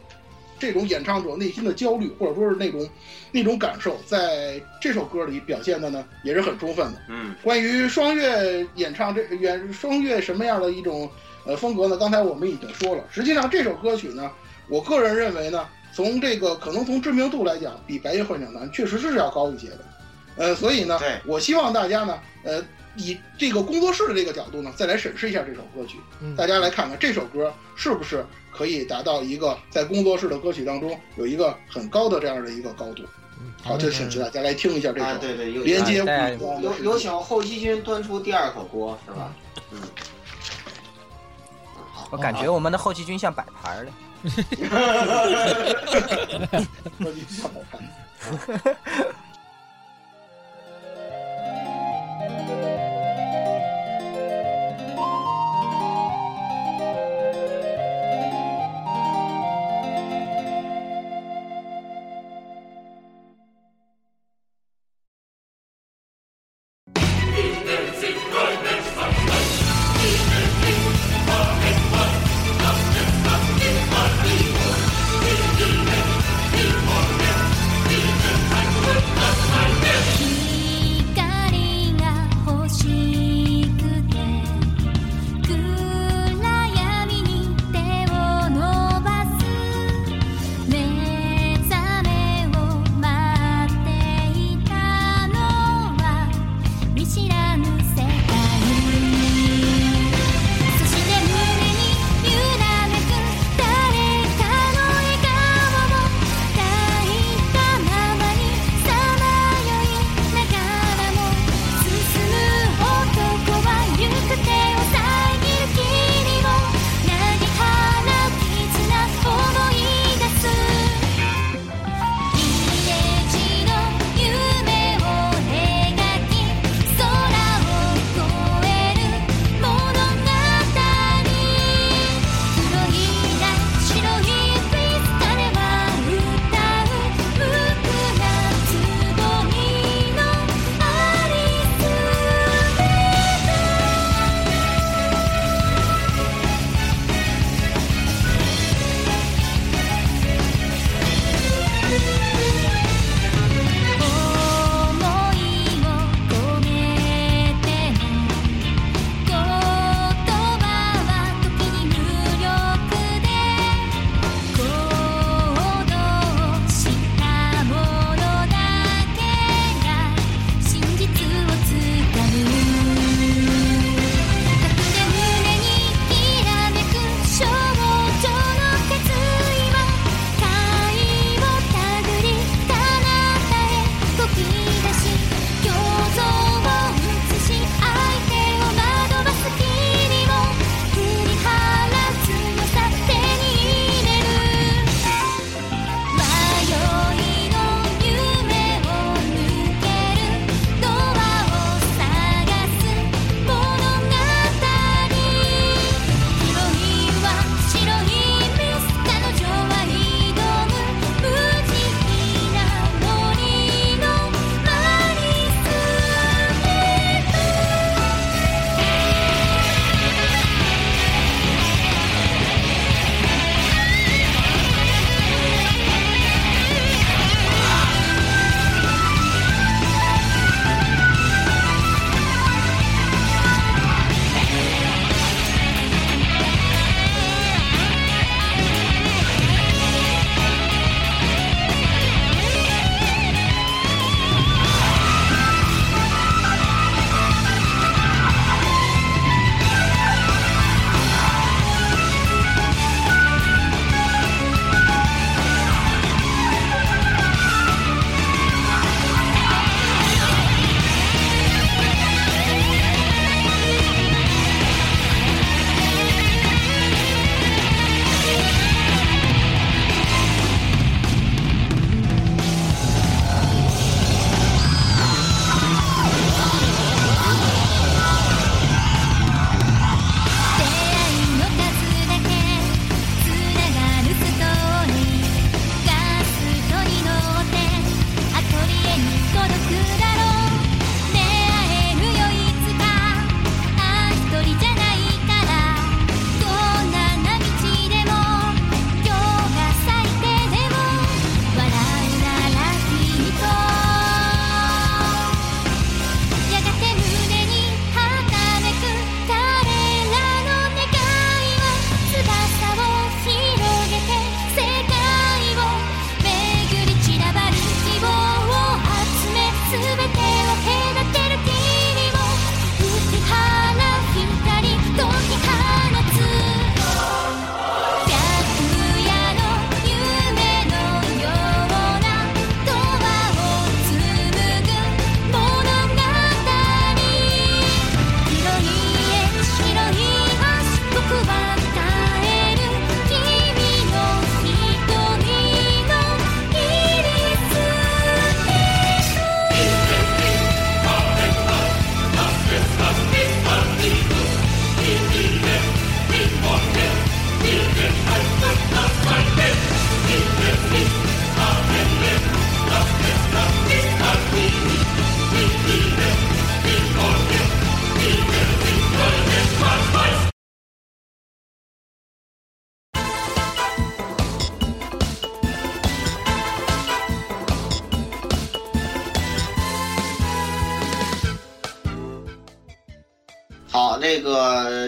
这种演唱者内心的焦虑，或者说是那种那种感受，在这首歌里表现的呢，也是很充分的。
嗯
关于双月演唱这演双月什么样的一种呃风格呢？刚才我们已经说了，实际上这首歌曲呢，我个人认为呢，从这个可能从知名度来讲，比《白夜幻想团》确实是要高一些的。呃，所以呢
对，
我希望大家呢，呃，以这个工作室的这个角度呢，再来审视一下这首歌曲，
嗯
大家来看看这首歌是不是可以达到一个在工作室的歌曲当中有一个很高的这样的一个高度。
嗯
好，就请大家来听一下这首
啊，对对，有
连接
有有请后期君端出第二口锅，是吧？嗯，好，
我感觉我们的后期君像摆盘儿的。*laughs*
歌曲比较好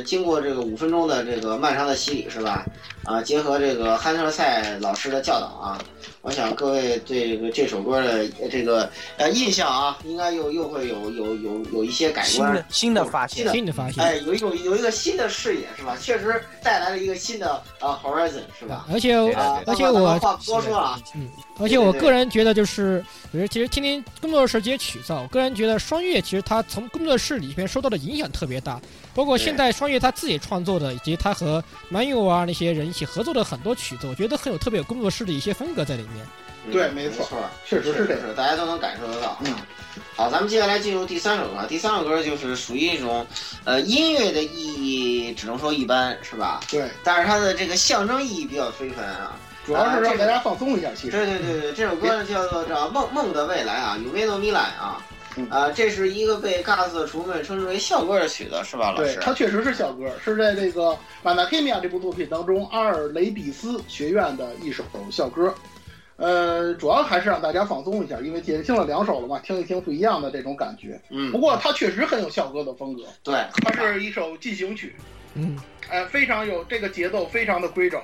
经过这个五分钟的这个漫长的洗礼是吧？啊，结合这个汉特赛老师的教导啊，我想各位对这个这首歌的这个呃印象啊，应该又又会有有有有一些改观
新的，新的发现，
新的发现。
哎，有一种有一个新的视野是吧？确实带来了一个新的呃 horizon 是吧？
而且
啊，
而且我
话不多说了啊，
嗯，而且我个人觉得就是，比如其实听听工作室这些曲子，我个人觉得双月其实他从工作室里面受到的影响特别大，包括现在双月他自己创作的，以及他和蛮友啊那些人一起合作的很多曲子，我觉得很有特别有工作室的一些风格在里面。
对
嗯没
没错
错，
确实是这样
是，大家都能感受得到。
嗯，
好，咱们接下来进入第三首歌。第三首歌就是属于一种，呃，音乐的意义只能说一般，是吧？
对，
但是它的这个象征意义比较非凡啊。
主要是让大家放松一下。其实，
对对对对，这首歌呢叫做叫《梦梦的未来》啊，《有没有米来》啊
嗯。
啊，这是一个被 GAS 的厨们称之为校歌的曲子，是吧，老
对
师？
它确实是校歌，是在这个《马纳 K 米亚》这部作品当中，阿尔雷比斯学院的一首校歌。呃，主要还是让大家放松一下，因为已经听了两首了嘛，听一听不一样的这种感觉。
嗯
不，过它确实很有校歌的风格，
对，
它是一首进行曲，
嗯，
呃，非常有这个节奏，非常的规整，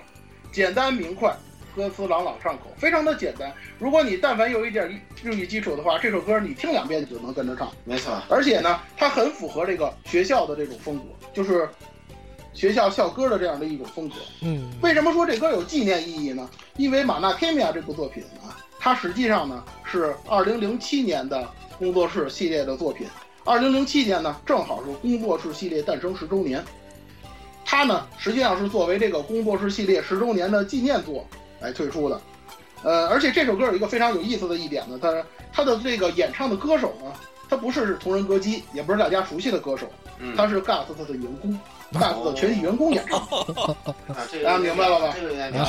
简单明快，歌词朗朗上口，非常的简单。如果你但凡有一点日语基础的话，这首歌你听两遍你就能跟着唱。
没错。
而且呢，它很符合这个学校的这种风格，就是学校校歌的这样的一种风格。
嗯，
为什么说这歌有纪念意义呢？因为《马纳天米亚》这部作品啊，它实际上呢是2007年的工作室系列的作品。2007年呢，正好是工作室系列诞生十周年。它呢，实际上是作为这个工作室系列十周年的纪念作来推出的。呃，而且这首歌有一个非常有意思的一点呢，它它的这个演唱的歌手呢，他不是同人歌姬，也不是大家熟悉的歌手，
嗯，
他是 GAS 的员工，GAS 的全体员工演唱。*laughs*
啊，这个
大家明白了吧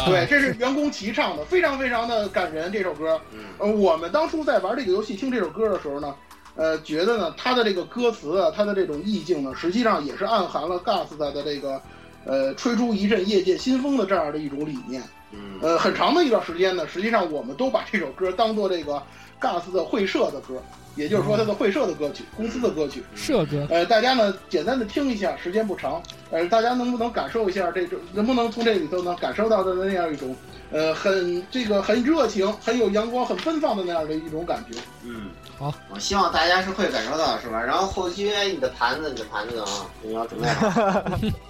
对，这是员工齐唱的，非常非常的感人。这首歌，
嗯
呃，我们当初在玩这个游戏听这首歌的时候呢，呃，觉得呢，它的这个歌词啊，它的这种意境呢，实际上也是暗含了 GAS 的这个，呃，吹出一阵业界新风的这样的一种理念。
嗯
呃，很长的一段时间呢，实际上我们都把这首歌当做这个 GAS 的会社的歌，也就是说它的会社的歌曲，公司的歌曲。
社歌，
呃，大家呢简单的听一下，时间不长，呃，大家能不能感受一下这种，能不能从这里头呢感受到的那样一种，呃，很这个很热情、很有阳光、很奔放的那样的一种感觉。
嗯，
好，
我希望大家是会感受到，是吧？然后后期你的盘子，你的盘子啊，你要准备好。「*laughs*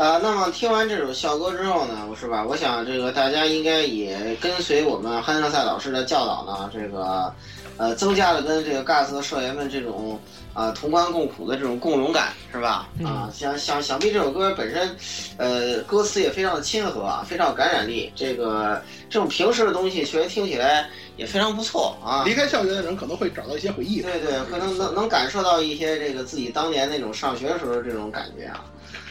呃，那么听完这首校歌之后呢，我是吧？我想这个大家应该也跟随我们汉克赛老师的教导呢，这个呃，增加了跟这个 GAS 的社员们这种啊、同甘共苦的这种共荣感，是吧？啊，想想想必这首歌本身，呃，歌词也非常的亲和啊，非常有感染力。这个这种平时的东西，确实听起来也非常不错啊。
离开校园的人可能会找到一些回忆。
对对，可能能能感受到一些这个自己当年那种上学时候的这种感觉啊。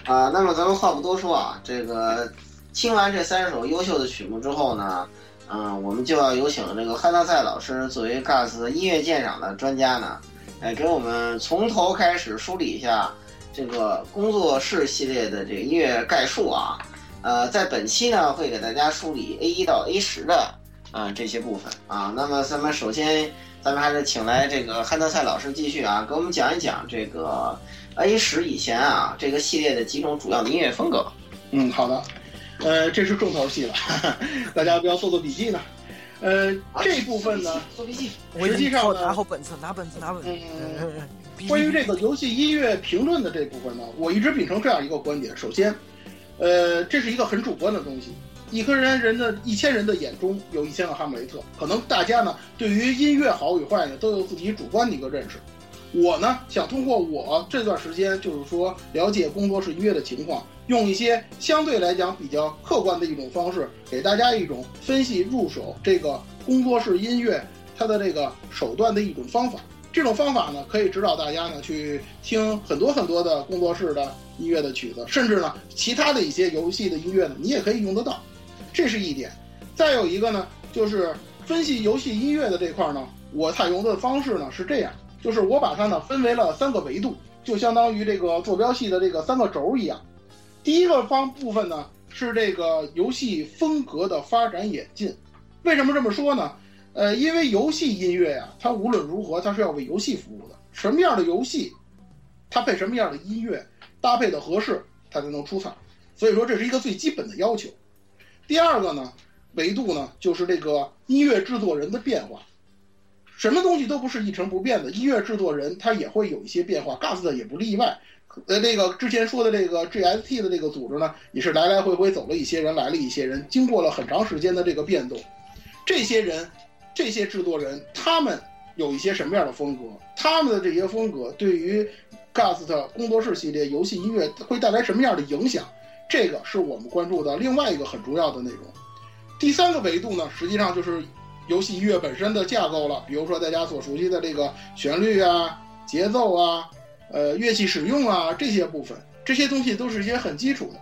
啊，那么咱们话不多说啊，这个听完这三首优秀的曲目之后呢，嗯、我们就要有请这个汉纳赛老师作为 GAS 音乐鉴赏的专家呢，来给我们从头开始梳理一下这个工作室系列的这个音乐概述啊。呃，在本期呢会给大家梳理 A 一到 A 十的啊、这些部分啊。那么咱们首先，咱们还是请来这个汉德赛老师继续啊，给我们讲一讲这个 A 十以前啊这个系列的几种主要的音乐风格。
嗯，好的，呃，这是重头戏了，*laughs* 大家不要做做笔记呢。呃，
啊
这部分呢，
做笔记。
实际上呢
拿好本子，拿本子，拿本子。
嗯关于这个游戏音乐评论的这部分呢，我一直秉承这样一个观点：首先，呃，这是一个很主观的东西。一个人人的一千人的眼中有一千个哈姆雷特，可能大家呢对于音乐好与坏呢都有自己主观的一个认识。我呢想通过我这段时间就是说了解工作室音乐的情况，用一些相对来讲比较客观的一种方式，给大家一种分析入手这个工作室音乐它的这个手段的一种方法。这种方法呢，可以指导大家呢去听很多很多的工作室的音乐的曲子，甚至呢其他的一些游戏的音乐呢，你也可以用得到，这是一点。再有一个呢，就是分析游戏音乐的这块呢，我采用的方式呢是这样，就是我把它呢分为了三个维度，就相当于这个坐标系的这个三个轴一样。第一个方部分呢是这个游戏风格的发展演进。为什么这么说呢？呃，因为游戏音乐呀、它无论如何，它是要为游戏服务的。什么样的游戏，它配什么样的音乐，搭配的合适，它才能出彩。所以说，这是一个最基本的要求。第二个呢，维度呢，就是这个音乐制作人的变化。什么东西都不是一成不变的，音乐制作人他也会有一些变化，gast 也不例外。呃，那个之前说的这个 GST 的这个组织呢，也是来来回回走了一些人，来了一些人，经过了很长时间的这个变动。这些人，这些制作人，他们有一些什么样的风格？他们的这些风格对于 GAS 的工作室系列游戏音乐会带来什么样的影响？这个是我们关注的另外一个很重要的内容。第三个维度呢，实际上就是游戏音乐本身的架构了，比如说大家所熟悉的这个旋律啊、节奏啊、呃乐器使用啊这些部分，这些东西都是一些很基础的。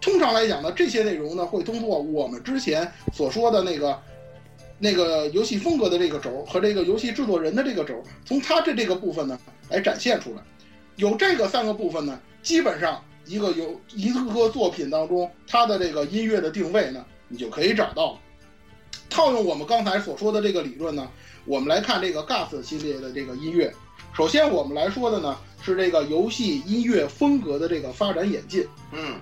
通常来讲呢，这些内容呢会通过我们之前所说的那个那个游戏风格的这个轴和这个游戏制作人的这个轴，从它这这个部分呢来展现出来。有这个三个部分呢，基本上一个有一个作品当中它的这个音乐的定位呢，你就可以找到了。套用我们刚才所说的这个理论呢，我们来看这个 GAS 系列的这个音乐。首先我们来说的呢是这个游戏音乐风格的这个发展演进。
嗯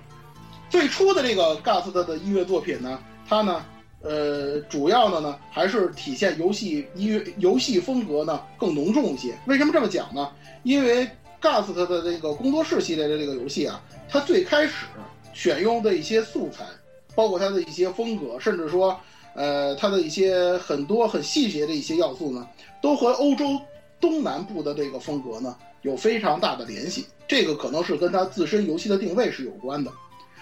最初的这个 GAS 的的音乐作品呢，它呢，呃，主要的呢还是体现游戏音乐游戏风格呢更浓重一些。为什么这么讲呢？因为 GAS 它的这个工作室系列的这个游戏啊，它最开始选用的一些素材，包括它的一些风格，甚至说，呃，它的一些很多很细节的一些要素呢，都和欧洲东南部的这个风格呢有非常大的联系。这个可能是跟它自身游戏的定位是有关的。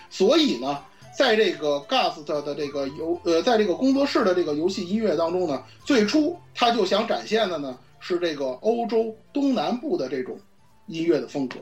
所以呢，在这个 Gust 的这个游呃，在这个工作室的这个游戏音乐当中呢，最初他就想展现的呢是这个欧洲东南部的这种音乐的风格。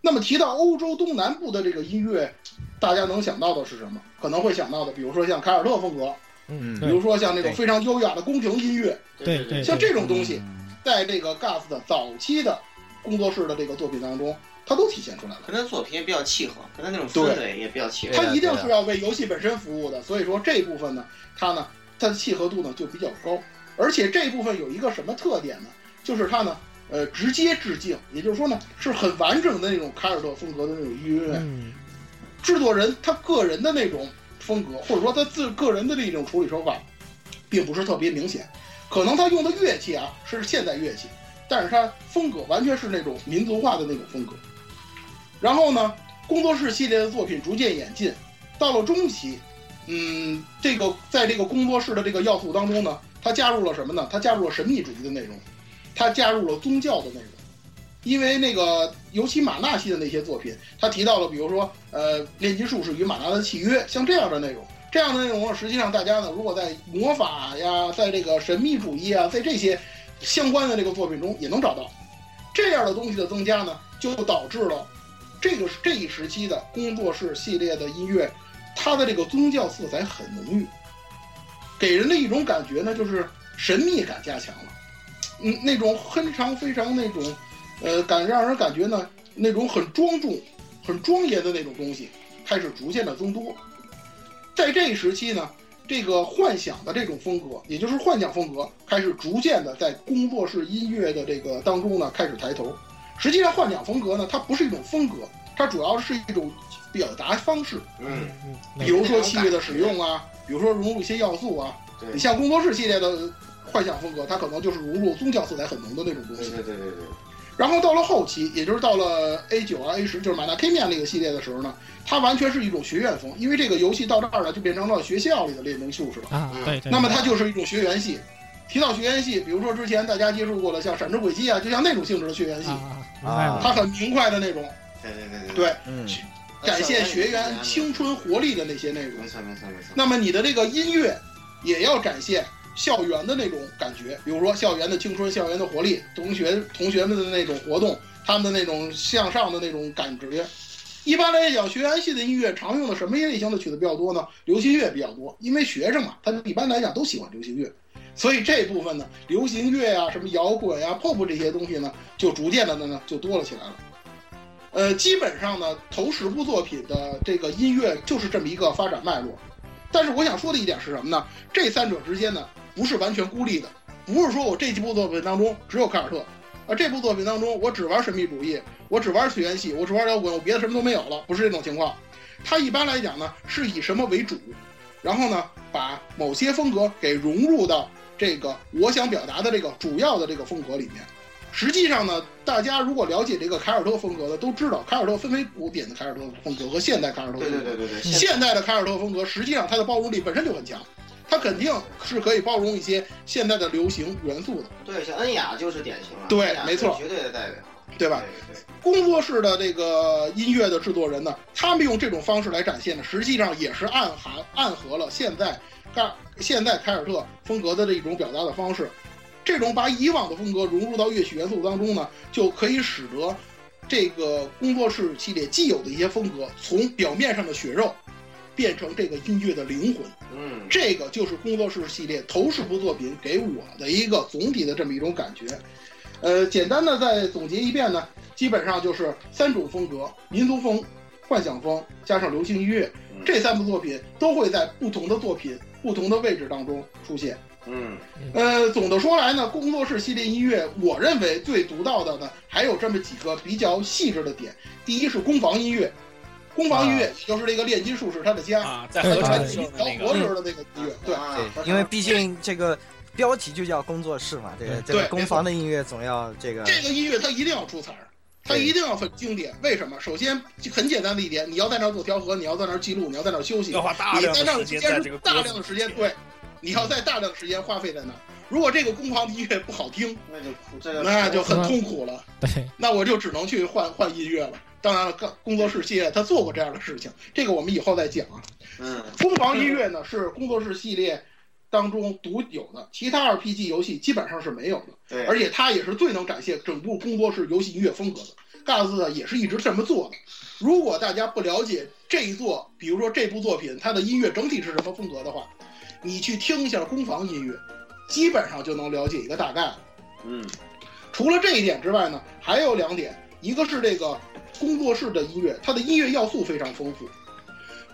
那么提到欧洲东南部的这个音乐，大家能想到的是什么？可能会想到的，比如说像凯尔特风格，
嗯
比如说像那种非常优雅的宫廷音乐，
对对
像这种东西，在这个 GAST 的早期的工作室的这个作品当中，它都体现出来了。
跟他作品也比较契合，跟他那种氛围也比较契合。
对
它一定是要为游戏本身服务的，所以说这一部分呢，它呢，它的契合度呢就比较高，而且这一部分有一个什么特点呢？就是它呢，呃，直接致敬，也就是说呢，是很完整的那种凯尔特风格的那种音乐。
嗯，
制作人他个人的那种风格，或者说他自个人的这种处理手法，并不是特别明显。可能他用的乐器啊是现代乐器，但是他风格完全是那种民族化的那种风格。然后呢，工作室系列的作品逐渐演进，到了中期，嗯，这个在这个工作室的这个要素当中呢，他加入了什么呢？他加入了神秘主义的内容，他加入了宗教的内容。因为那个，尤其马纳系的那些作品，他提到了，比如说，呃，炼金术士与马纳的契约，像这样的内容，这样的内容，实际上大家呢，如果在魔法呀，在这个神秘主义啊，在这些相关的这个作品中也能找到。这样的东西的增加呢，就导致了这个这一时期的工作室系列的音乐，它的这个宗教色彩很浓郁，给人的一种感觉呢，就是神秘感加强了，嗯，那种非常非常那种。呃，感让人感觉呢，那种很庄重、很庄严的那种东西，开始逐渐的增多。在这一时期呢，这个幻想的这种风格，也就是幻想风格，开始逐渐的在工作室音乐的这个当中呢，开始抬头。实际上，幻想风格呢，它不是一种风格，它主要是一种表达方式。
嗯
嗯，
比如说器乐的使用啊，比如说融入一些要素啊。
对
你像工作室系列的幻想风格，它可能就是融入宗教色彩很浓的那种东西。
对对对对对，
然后到了后期，也就是到了 A 九啊 A 十，就是马纳 K 面那个系列的时候呢，它完全是一种学院风，因为这个游戏到这儿呢就变成了学校里的炼金术士了。
啊，对对。
那么它就是一种学员系。提到学员系，比如说之前大家接触过的像闪之轨迹啊，就像那种性质的学员系，
啊，明白了。
它很明快的那种，
对对对对，
对，
嗯，
展现学员青春活力的那些内容
没。错没错没错。
那么你的这个音乐也要展现校园的那种感觉，比如说校园的青春、校园的活力，同学同学们的那种活动，他们的那种向上的那种感觉。一般来讲，学员系的音乐常用的什么类型的曲子比较多呢？流行乐比较多，因为学生嘛，他一般来讲都喜欢流行乐，所以这部分呢，流行乐呀、什么摇滚呀、pop 这些东西呢，就逐渐的呢就多了起来了。呃，基本上呢，头十部作品的这个音乐就是这么一个发展脉络。但是我想说的一点是什么呢？这三者之间呢，不是完全孤立的，不是说我这几部作品当中只有凯尔特，啊，这部作品当中我只玩神秘主义，我只玩学员系，我只玩摇滚，我别的什么都没有了，不是这种情况。它一般来讲呢，是以什么为主，然后呢，把某些风格给融入到这个我想表达的这个主要的这个风格里面。实际上呢，大家如果了解这个凯尔特风格的，都知道凯尔特分为古典的凯尔特风格和现代凯尔特风格。
对对对对对，
现代的凯尔特风格，实际上它的包容力本身就很强，它肯定是可以包容一些现代的流行元素的，
对，像恩雅就是典型了，
对没错
绝对的代表，
对吧？
对对
工作室的这个音乐的制作人呢，他们用这种方式来展现呢，实际上也是暗含暗合了现在盖现在凯尔特风格的这一种表达的方式。这种把以往的风格融入到乐曲元素当中呢，就可以使得这个工作室系列既有的一些风格，从表面上的血肉，变成这个音乐的灵魂。
嗯，
这个就是工作室系列头十部作品给我的一个总体的这么一种感觉。呃，简单的再总结一遍呢，基本上就是三种风格：民族风、幻想风加上流行音乐。这三部作品都会在不同的作品、不同的位置当中出现。
嗯
呃，总的说来呢，工作室系列音乐，我认为最独到的呢，还有这么几个比较细致的点。第一是攻防音乐，攻防音乐也就是这个炼金术士他的家，
啊，在
对
合成的
对
时候的
摇
那个，
活时候的那个音乐，对。
啊，
因为毕竟这个标题就叫工作室嘛，这个这
对
个攻防的音乐总要这个
这个音乐它一定要出彩儿，它一定要很经典。为什么？首先很简单的一点，你要在那儿做调和，你要在那儿记录，你要在那儿休息，
要花大量
你在那儿
的时间在这个
大量的时间，对，你要在大量的时间花费在那儿。如果这个攻防的音乐不好听，
那就
那就很痛苦了。
对，
那我就只能去换换音乐了。当然了，工工作室系列他做过这样的事情，这个我们以后再讲啊。
嗯
攻防音乐呢是工作室系列当中独有的，其他 RPG 游戏基本上是没有的。
对，
而且它也是最能展现整部工作室游戏音乐风格的。Gas 呢也是一直这么做的。如果大家不了解这一作，比如说这部作品它的音乐整体是什么风格的话，你去听一下攻防音乐，基本上就能了解一个大概了。
嗯
除了这一点之外呢，还有两点，一个是这个工作室的音乐，它的音乐要素非常丰富。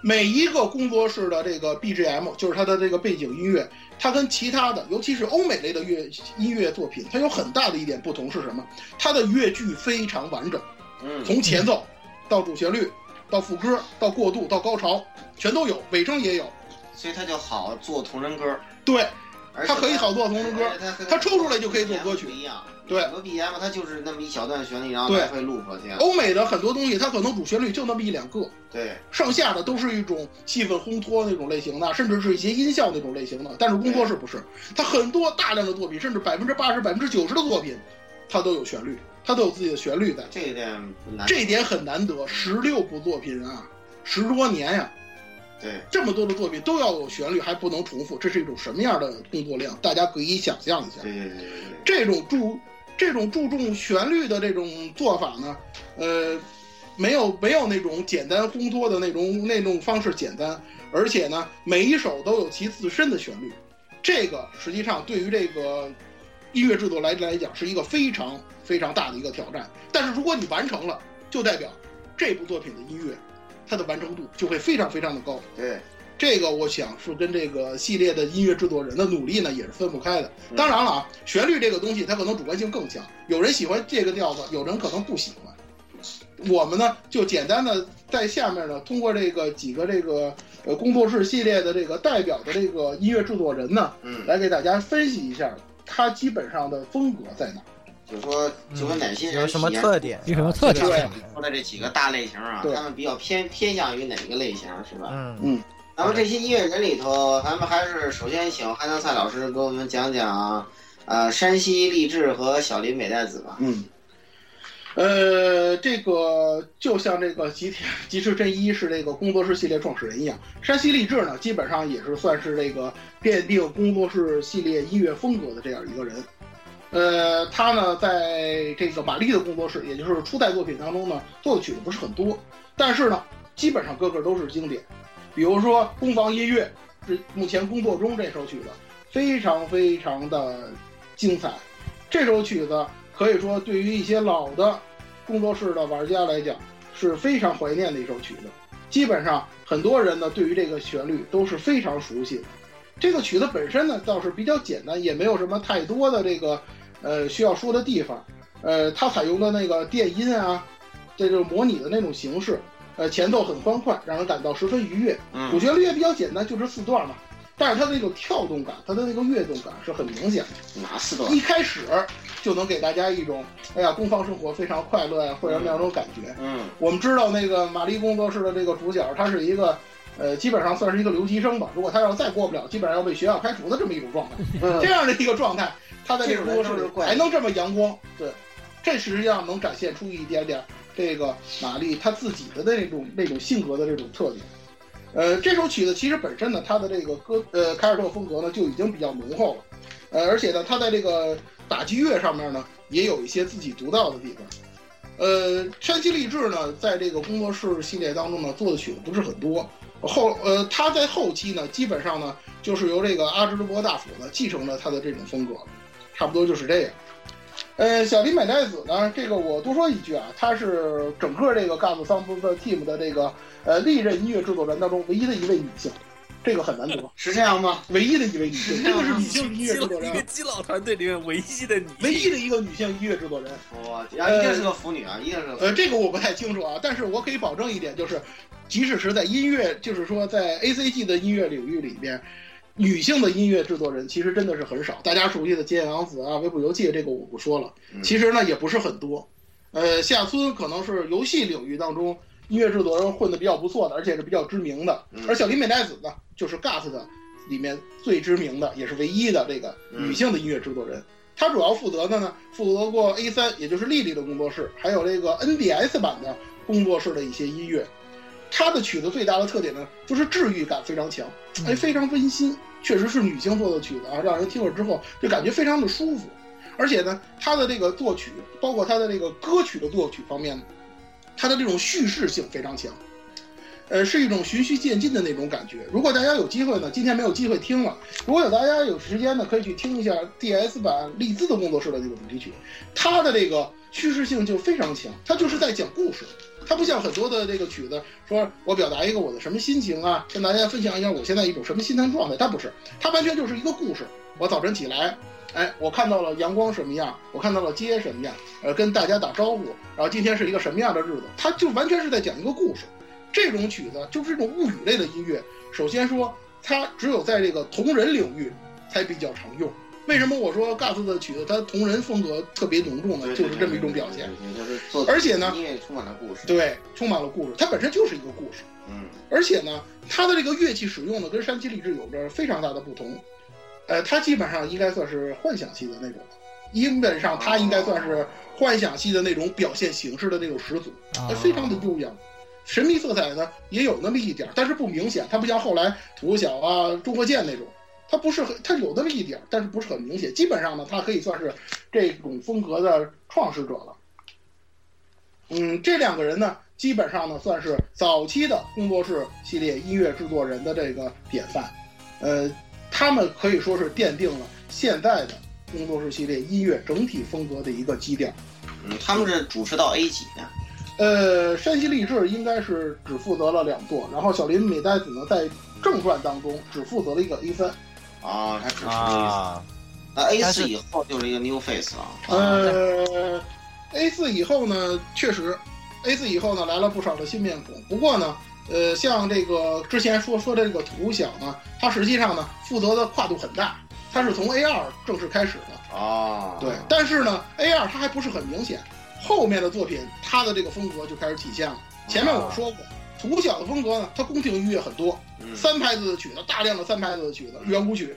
每一个工作室的这个 BGM，就是它的这个背景音乐，它跟其他的，尤其是欧美类的乐音乐作品，它有很大的一点不同是什么？它的乐句非常完整，
嗯，
从前奏到主旋律，到副歌，到过渡，到高潮，全都有，尾声也有。
所以它就好做同人歌，
对，它可以好做同人歌，
它
抽出来就可以做歌曲
一样。
对
很多 BGM 它就是那么一小段旋律，然后
对
来回 loop 这样。
欧美的很多东西，它可能主旋律就那么一两个，
对，
剩下的都是一种气氛烘托那种类型的，甚至是一些音效那种类型的。但是工作室不是，它很多大量的作品，甚至百分之八十、百分之九十的作品，它都有旋律，它都有自己的旋律在。
这一点难。
这一点很难得，十六部作品啊，十多年呀、
对，
这么多的作品都要有旋律，还不能重复，这是一种什么样的工作量？大家可以想象一下。
对对对对对。
这种注这种注重旋律的这种做法呢，呃，没有没有那种简单烘托的那种那种方式简单，而且呢，每一首都有其自身的旋律，这个实际上对于这个音乐制作来来讲是一个非常非常大的一个挑战。但是如果你完成了，就代表这部作品的音乐，它的完成度就会非常非常的高。
对，
这个我想是跟这个系列的音乐制作人的努力呢也是分不开的。
嗯
当然了啊，旋律这个东西它可能主观性更强，有人喜欢这个调子，有人可能不喜欢。我们呢就简单的在下面呢，通过这个几个这个呃工作室系列的这个代表的这个音乐制作人呢，
嗯，
来给大家分析一下他基本上的风格在哪。
就说就跟哪些人
有什么特点？
有什么特点
对
说的这几个大类型啊，他们比较偏偏向于哪个类型是吧？
嗯
嗯咱们这些音乐人里头，咱们还是首先请汉江赛老师给我们讲讲，呃，山西励志和小林美代子吧。
嗯，呃，这个就像这个吉田吉士真一是这个工作室系列创始人一样，山西励志呢，基本上也是算是这个奠定工作室系列音乐风格的这样一个人。呃，他呢，在这个玛丽的工作室，也就是初代作品当中呢，做的曲子不是很多，但是呢，基本上个个都是经典。比如说《攻防音乐》是目前工作中这首曲子，非常非常的精彩。这首曲子可以说对于一些老的工作室的玩家来讲是非常怀念的一首曲子。基本上很多人呢对于这个旋律都是非常熟悉的。这个曲子本身呢倒是比较简单，也没有什么太多的这个呃需要说的地方。呃，它采用的那个电音啊，这种模拟的那种形式，呃，前奏很欢快，让人感到十分愉悦。嗯主
嗯，
旋律也比较简单，就这四段嘛。但是它的那种跳动感，它的那个跃动感是很明显的。
哪四段？
一开始就能给大家一种，哎呀，东方生活非常快乐呀，或者那种感觉。
嗯
我们知道那个玛丽工作室的这个主角，他是一个，呃，基本上算是一个留级生吧。如果他要再过不了，基本上要被学校开除的这么一种状态。
嗯
这样的一个状态，他在这个工作室还能这么阳光，对，这实际上能展现出一点点这个玛丽她自己的那种那种性格的这种特点。呃，这首曲子其实本身呢，它的这个歌呃凯尔特风格呢就已经比较浓厚了，呃，而且呢，它在这个打击乐上面呢也有一些自己独到的地方。呃，山西励志呢，在这个工作室系列当中呢做的曲子不是很多，后呃他在后期呢基本上呢就是由这个阿芝伯大辅呢继承了他的这种风格，差不多就是这样。呃，小林美奈子呢，这个我多说一句啊，她是整个这个 Gas 桑普的 team 的这个呃历任音乐制作人当中唯一的一位女性，这个很难得，
是这样吗？
唯一的一位女性，这个是女性音乐制作人啊
一个，基佬团队里面唯一的女性，
唯一的一个女性音乐制作人。
哇然后一定是个腐女啊，一定是个
呃，这个我不太清楚啊，但是我可以保证一点，就是即使是在音乐，就是说在 A C G 的音乐领域里边，女性的音乐制作人其实真的是很少。大家熟悉的菅野洋子啊、微步游记这个我不说了，
嗯
其实呢也不是很多。呃，夏村可能是游戏领域当中音乐制作人混得比较不错的，而且是比较知名的。
嗯
而小林美奈子呢，就是 GAT 的里面最知名的，也是唯一的这个女性的音乐制作人。她主要负责的呢，负责过 A 三，也就是丽丽的工作室，还有这个 NDS 版的工作室的一些音乐。她的曲子最大的特点呢，就是治愈感非常强，哎，非常温馨，确实是女性做的曲子啊，让人听了之后就感觉非常的舒服。而且呢，她的这个作曲，包括她的这个歌曲的作曲方面呢，它的这种叙事性非常强。呃，是一种循序渐进的那种感觉。如果大家有机会呢，今天没有机会听了，如果有大家有时间呢，可以去听一下 DS 版利兹的工作室的这个主题曲，它的这个叙事性就非常强，它就是在讲故事。它不像很多的这个曲子，说我表达一个我的什么心情啊，跟大家分享一下我现在一种什么心态状态，它不是，它完全就是一个故事。我早晨起来，哎，我看到了阳光什么样，我看到了街什么样，呃，跟大家打招呼，然后今天是一个什么样的日子，它就完全是在讲一个故事。这种曲子就是这种物语类的音乐，首先说它只有在这个同人领域才比较常用。为什么我说 Gus 的曲子它同人风格特别浓重呢？就是这么一种表现。，而且呢
音乐充满了故事。，
对，充满了故事，它本身就是一个故事。
嗯
而且呢，它的这个乐器使用呢，跟山崎励志有着非常大的不同。呃，它基本上应该算是幻想系的那种，基本上它应该算是幻想系的那种表现形式的那种始祖，非常的悠扬。神秘色彩呢也有那么一点儿，但是不明显，它不像后来土小啊、中国剑那种，它不是很，它有那么一点儿，但是不是很明显。基本上呢，它可以算是这种风格的创始者了。嗯，这两个人呢，基本上呢算是早期的工作室系列音乐制作人的这个典范，呃，他们可以说是奠定了现在的工作室系列音乐整体风格的一个基调。
嗯，他们是主持到 A 级的。
呃，山西励志应该是只负责了两座，然后小林美代子呢在正传当中只负责了一个 A 三。
啊，他只是 A 四，
啊，
那 A 四以后就是一个 New Face 了。
呃，A 四以后呢，确实，A 四以后呢来了不少的新面孔。不过呢，呃，像这个之前说说的这个土小呢，他实际上呢负责的跨度很大，他是从 A 二正式开始的。
啊，
对，但是呢，A 二它还不是很明显，后面的作品它的这个风格就开始体现了。前面我说过，土小的风格呢，它宫廷音乐很多，
嗯
三拍子的曲子，大量的三拍子的曲子，圆舞曲，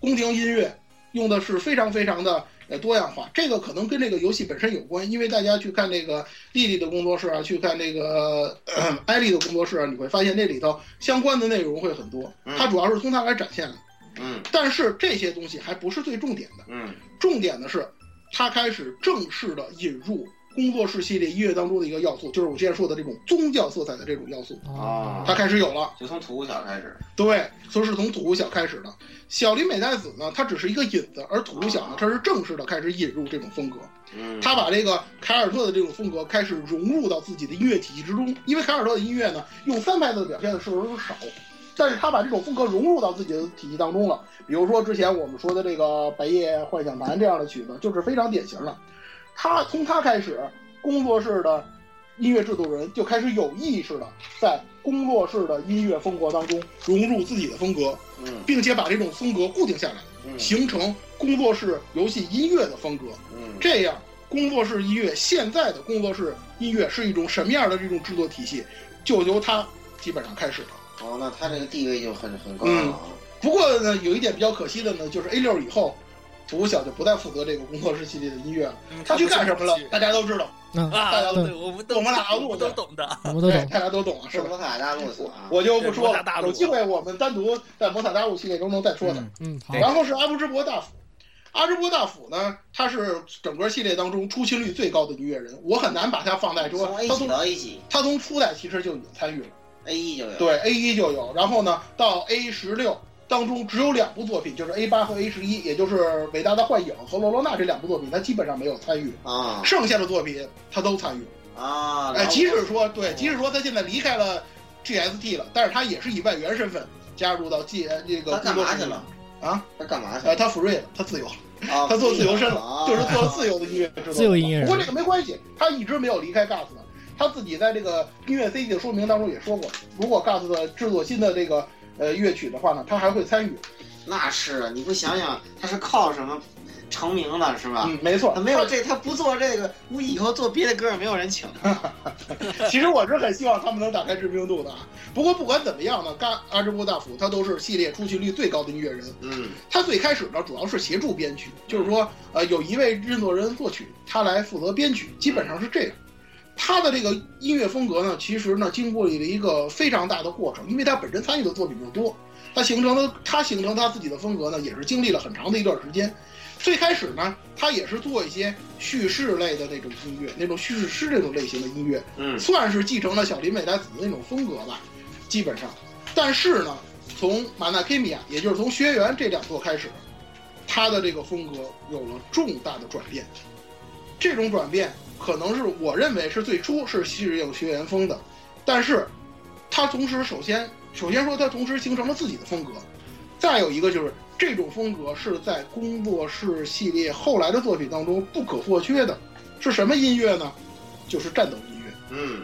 宫廷音乐用的是非常非常的呃多样化。这个可能跟这个游戏本身有关，因为大家去看那个丽丽的工作室啊，去看那个、呃、艾丽的工作室啊，你会发现这里头相关的内容会很多。它主要是从它来展现的，
嗯
但是这些东西还不是最重点的。
嗯
重点的是，它开始正式的引入工作室系列音乐当中的一个要素，就是我之前说的这种宗教色彩的这种要素，
啊
它开始有了。
就从土屋小开始。
对，所以是从土屋小开始的。小林美奈子呢，它只是一个引子，而土屋小呢，它是正式的开始引入这种风格。
嗯，
他把这个凯尔特的这种风格开始融入到自己的音乐体系之中，因为凯尔特的音乐呢，用三拍子的表现的时候少，但是他把这种风格融入到自己的体系当中了。比如说之前我们说的这个《白夜幻想盘》这样的曲子，就是非常典型的。他从他开始，工作室的音乐制作人就开始有意识的在工作室的音乐风格当中融入自己的风格，
嗯
并且把这种风格固定下来，
嗯
形成工作室游戏音乐的风格。
嗯
这样，工作室音乐现在的工作室音乐是一种什么样的这种制作体系，就由他基本上开始了。
哦，那他这个地位就很很高了啊。
不过呢，有一点比较可惜的呢，就是 A 六以后，土小就不再负责这个工作室系列的音乐了。
嗯
他去干什么了？大家都知道，
嗯，
啊，
大家都
对，我们都
我们俩都
我都懂的。
对，
我们都懂。
大家都懂啊，是吧？
摩卡大陆死啊。
我就不说了有机会我们单独在摩塔大陆系列中能再说的。
嗯
嗯，好。
然后是阿布之博大辅，阿之博大辅呢，他是整个系列当中出勤率最高的音乐人，我很难把他放在说
从
他从
到 A 级
他从初代其实就已经参与了。
，A 一就有。
对 A 一就有，然后呢，到 A 十六当中只有两部作品，就是 A 八和 A 十一，也就是《伟大的幻影》和《罗罗娜》这两部作品，他基本上没有参与，
啊
剩下的作品他都参与。
啊，
哎，即使说对，即使说他现在离开了 GST 了，但是他也是以外援身份加入到 G 这个
他干嘛去了？
啊？
他干嘛去
呃，
了？
他 free 了，他自由，
啊，*laughs*
他做自由身了，
啊
就是做自由的音乐制作。
自由音乐人
不过这个没关系，他一直没有离开 GAS 的。他自己在这个音乐 CD 的说明当中也说过，如果 GAS 的制作新的这个呃乐曲的话呢，他还会参与。
那是啊，你不想想他是靠什么成名的，是吧？
嗯，没错，
他没有这，他不做这个，估计以后做别的歌也没有人请。*laughs*
其实我是很希望他们能打开知名度的啊。不过不管怎么样呢，嘎阿之波大辅他都是系列出勤率最高的音乐人。
嗯
他最开始呢，主要是协助编曲，就是说，呃，有一位制作人作曲，他来负责编曲，基本上是这样。他的这个音乐风格呢，其实呢，经过了一个非常大的过程，因为他本身参与的作品就多，他形成了他形成他自己的风格呢，也是经历了很长的一段时间。最开始呢，他也是做一些叙事类的那种音乐，那种叙事诗这种类型的音乐，
嗯
算是继承了小林美代子的那种风格吧，基本上。但是呢，从马纳 K 米亚，也就是从学员这两座开始，他的这个风格有了重大的转变。这种转变可能是我认为是最初是适应学员风的，但是它同时首先首先说它同时形成了自己的风格，再有一个就是这种风格是在工作室系列后来的作品当中不可或缺的，是什么音乐呢？就是战斗音乐。
嗯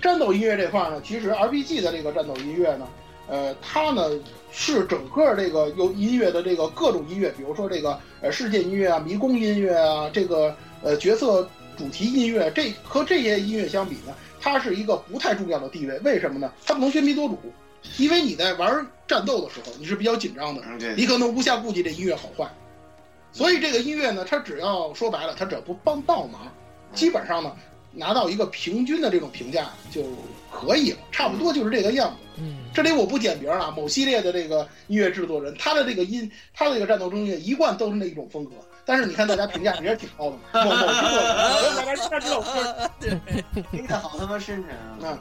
战斗音乐这块儿呢，其实 RPG 的这个战斗音乐呢，呃，它呢是整个这个有音乐的这个各种音乐，比如说这个呃世界音乐啊、迷宫音乐啊、这个呃角色主题音乐，这和这些音乐相比呢，它是一个不太重要的地位。为什么呢？它不能喧宾夺主，因为你在玩战斗的时候，你是比较紧张的，你可能无暇顾及这音乐好坏。所以这个音乐呢，它只要说白了，它只要不帮倒忙，基本上呢拿到一个平均的这种评价就可以了，差不多就是这个样子。
嗯，
这里我不点名了，某系列的这个音乐制作人，他的这个音，他的这个战斗音乐一贯都是那一种风格。但是你看大家评价也是挺高的，某某制作人，大家大家知道我
听着好他妈深沉啊！
啊。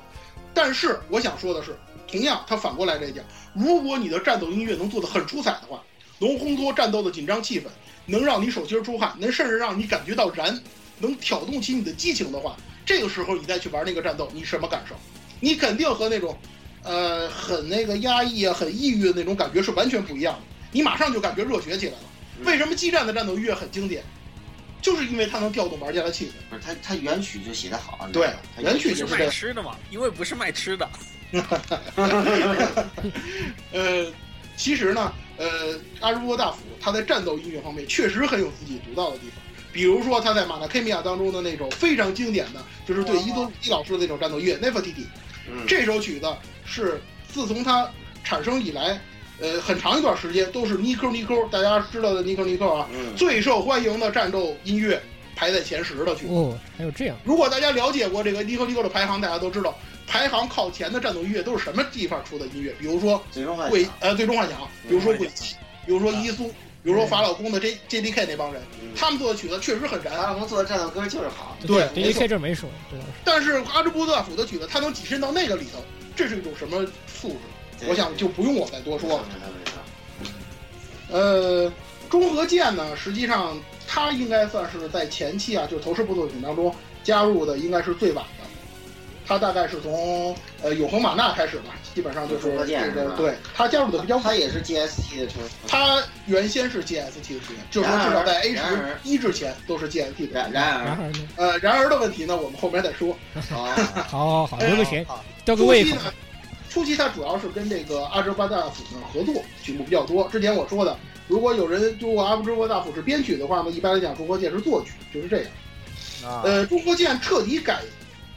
但是我想说的是，同样他反过来来讲，如果你的战斗音乐能做得很出彩的话，能烘托战斗的紧张气氛，能让你手心出汗，能甚至让你感觉到燃，能挑动起你的激情的话，这个时候你再去玩那个战斗，你什么感受？你肯定和那种，呃，很那个压抑啊、很抑郁的那种感觉是完全不一样的。你马上就感觉热血起来了。为什么激战的战斗音乐很经典？就是因为它能调动玩家的气氛。
不是他他原曲就写得好，
对原曲就是
卖吃的嘛，因为不是卖吃的。*laughs*
呃，其实呢，呃，阿如波大辅他在战斗音乐方面确实很有自己独到的地方。比如说他在马纳 K 米亚当中的那种非常经典的，就是对伊多伊老师的那种战斗音乐《Nefertiti》。
嗯，
这首曲子是自从它产生以来，呃，很长一段时间都是尼科尼科，大家知道的尼科尼科啊，
嗯，
最受欢迎的战斗音乐排在前十的曲子。
哦，还有这样，
如果大家了解过这个尼科尼科的排行，大家都知道排行靠前的战斗音乐都是什么地方出的音乐，比如说
最终幻想，
鬼呃最终幻想，比如说鬼泣，比如说
嗯
伊苏，比如说法老宫的 J J D K 那帮人，
嗯
他们做的曲子确实很
法
燃，
老宫做的战斗歌就是好，
对
这一
没错
K 这没说，这倒是。
但是阿兹波大辅的曲子，他能跻身到那个里头，这是一种什么素质？我想就不用我再多说了。呃，中和剑呢，实际上它应该算是在前期啊，就是投射部作品当中加入的，应该是最晚的。它大概是从呃永恒玛纳开始吧，基本上就是这个对它加入的比较晚。
它也是 GST 的车，
它原先是 GST 的球员，就是说至少在 A 十一之前都是 GST 的
然。然而，
呢？
呃，然而的问题呢，我们后面再说。*laughs*
好，
好好留个闲，
好
吊个胃口。
初期呢，初期它主要是跟这个阿哲巴大辅呢合作，曲目比较多。之前我说的，如果有人如果阿哲巴大辅是编曲的话呢，一般来讲中国剑是作曲，就是这样。
啊，
呃，中国剑彻底改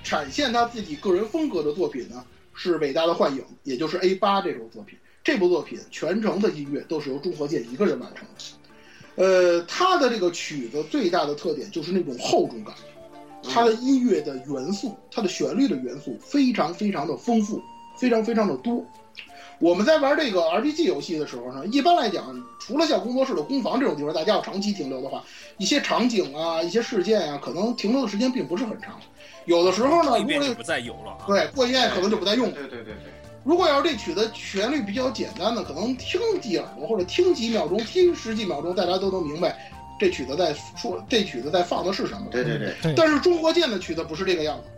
展现他自己个人风格的作品呢，是《伟大的幻影》，也就是 A 八这首作品。这部作品全程的音乐都是由中和剑一个人完成的。呃，他的这个曲子最大的特点就是那种厚重感，它的音乐的元素，它的旋律的元素非常非常的丰富，非常非常的多。我们在玩这个 RPG 游戏的时候呢，一般来讲，除了像工作室的攻防这种地方，大家要长期停留的话，一些场景啊、一些事件啊，可能停留的时间并不是很长。有的时候呢，如果
不再有了啊。
对过一遍可能就不再用了。
对对对对，
如果要是这曲子旋律比较简单的，可能听几耳朵或者听几秒钟、听十几秒钟，大家都能明白这曲子在说这曲子在放的是什么。
对对对，
对，
但是中国剑的曲子不是这个样子，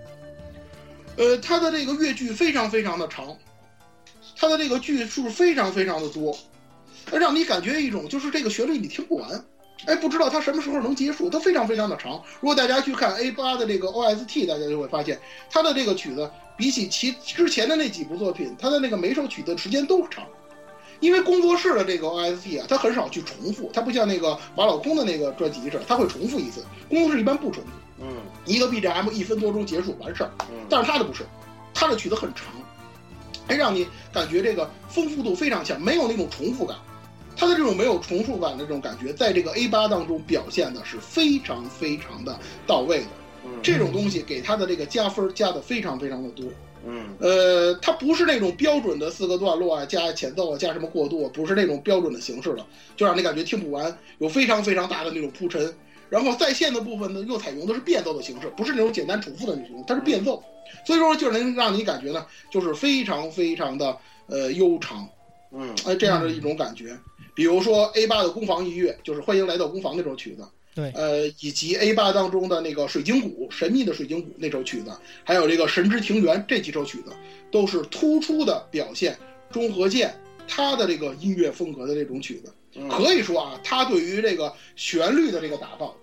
呃，它的这个乐句非常非常的长，它的这个句数非常非常的多，让你感觉一种就是这个旋律你听不完，哎，不知道它什么时候能结束，它非常非常的长。如果大家去看 A 八的这个 OST，大家就会发现它的这个曲子比起其之前的那几部作品，它的那个每首曲子时间都长。因为工作室的这个 OST 啊，它很少去重复，它不像那个瓦老空的那个专辑似的，它会重复一次。工作室一般不重复。
嗯
一个 BGM 一分多钟结束完事儿，
嗯，
但是他的不是，他的曲子很长，哎，让你感觉这个丰富度非常强，没有那种重复感。他的这种没有重复感的这种感觉，在这个 A 八当中表现的是非常非常的到位的。
嗯
这种东西给他的这个加分加的非常非常的多。
嗯
呃，它不是那种标准的四个段落啊，加前奏啊，加什么过渡啊，不是那种标准的形式了，就让你感觉听不完，有非常非常大的那种铺陈。然后在线的部分呢，又采用的是变奏的形式，不是那种简单重复的那种，它是变奏，所以说就能让你感觉呢，就是非常非常的呃悠长，
嗯
哎，这样的一种感觉。比如说 A 八的攻防音乐，就是欢迎来到攻防那首曲子，
对
呃，以及 A 八当中的那个水晶谷神秘的水晶谷那首曲子，还有这个神之庭园这几首曲子，都是突出的表现中和剑他的这个音乐风格的这种曲子。
嗯，
可以说啊，他对于这个旋律的这个打造，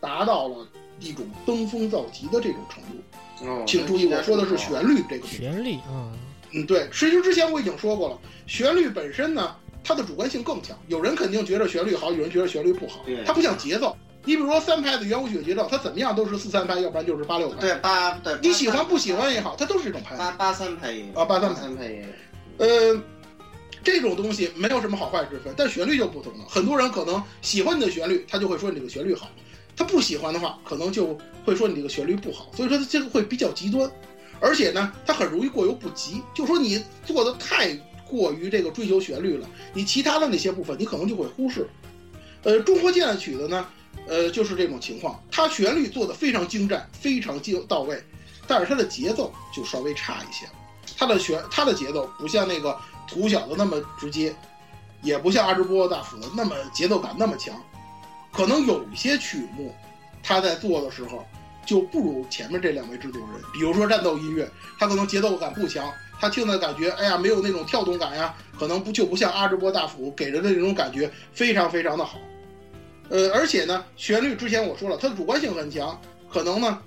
达到了一种登峰造极的这种程度。
哦
请注意，我说的是旋律这个。
旋律啊，
嗯，对，其实之前我已经说过了，旋律本身呢，它的主观性更强。有人肯定觉得旋律好，有人觉得旋律不好
对。
它不像节奏，你比如说三拍的圆舞曲节奏，它怎么样都是四三拍，要不然就是八六拍。
对八对，
你喜欢不喜欢也好，它都是一种拍。
八八三拍也有
啊八三拍
三拍也有。
呃，这种东西没有什么好坏之分，但旋律就不同了。很多人可能喜欢你的旋律，他就会说你这个旋律好；他不喜欢的话，可能就会说你这个旋律不好。所以说，这个会比较极端，而且呢，它很容易过犹不及。就说你做的太过于这个追求旋律了，你其他的那些部分你可能就会忽视。呃，中国剑的曲子呢，呃，就是这种情况，它旋律做的非常精湛，非常精到位，但是它的节奏就稍微差一些了。它的旋，它的节奏不像那个土小的那么直接，也不像阿之波大辅的那么节奏感那么强。可能有一些曲目，他在做的时候就不如前面这两位制作人。比如说战斗音乐，他可能节奏感不强，他听的感觉，哎呀，没有那种跳动感呀，可能不就不像阿之波大辅给人的那种感觉非常非常的好。呃，而且呢，旋律之前我说了，它的主观性很强，可能呢，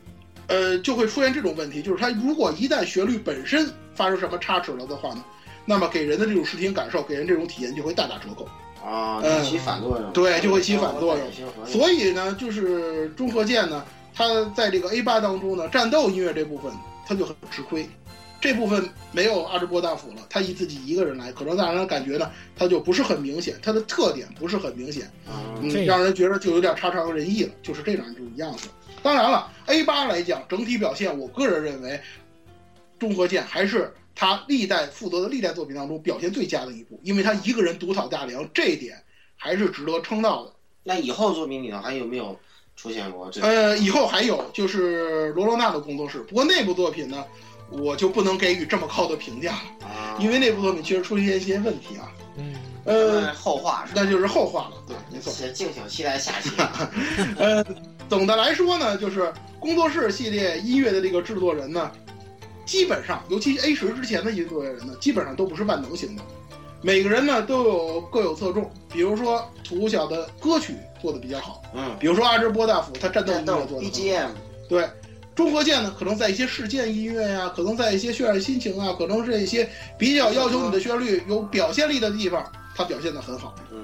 呃，就会出现这种问题，就是它如果一旦旋律本身发生什么差池了的话呢，那么给人的这种视听感受，给人这种体验就会大打折扣。
啊，
嗯
起反作用。
对就会起反作用所以呢，就是中和剑呢，它在这个 A 八当中呢，战斗音乐这部分它就很吃亏，这部分没有阿之波大辅了，他以自己一个人来，可能让人感觉呢，他就不是很明显，它的特点不是很明显，
嗯
嗯，让人觉得就有点差强人意了，就是这样这种样子。当然了，A 八来讲，整体表现，我个人认为，中和剑还是他历代负责的历代作品当中表现最佳的一部，因为他一个人独挑大梁，这一点还是值得称道的。
那以后作品里头还有没有出现过这？
呃，以后还有就是罗罗娜的工作室，不过那部作品呢，我就不能给予这么高的评价了，
啊，
因为那部作品确实出现一些问题啊。
嗯，
呃，
后话是？
那就是后话了，对，没错。
是敬请期待下期。*laughs*
呃，总的来说呢，就是工作室系列音乐的这个制作人呢，基本上，尤其 A 十之前的制作人呢，基本上都不是万能型的，每个人呢都有各有侧重。比如说土小的歌曲做的比较好，
嗯，
比如说阿芝波大辅他战斗音乐做的
BGM
对。中和剑呢，可能在一些事件音乐呀、可能在一些渲染心情啊，可能是一些比较要求你的旋律有表现力的地方，他表现的很好。
嗯，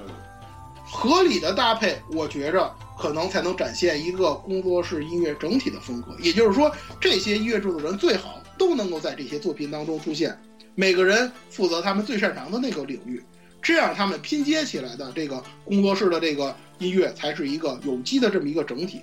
合理的搭配，我觉着可能才能展现一个工作室音乐整体的风格。也就是说，这些音乐制作人最好都能够在这些作品当中出现，每个人负责他们最擅长的那个领域，这样他们拼接起来的这个工作室的这个音乐才是一个有机的这么一个整体。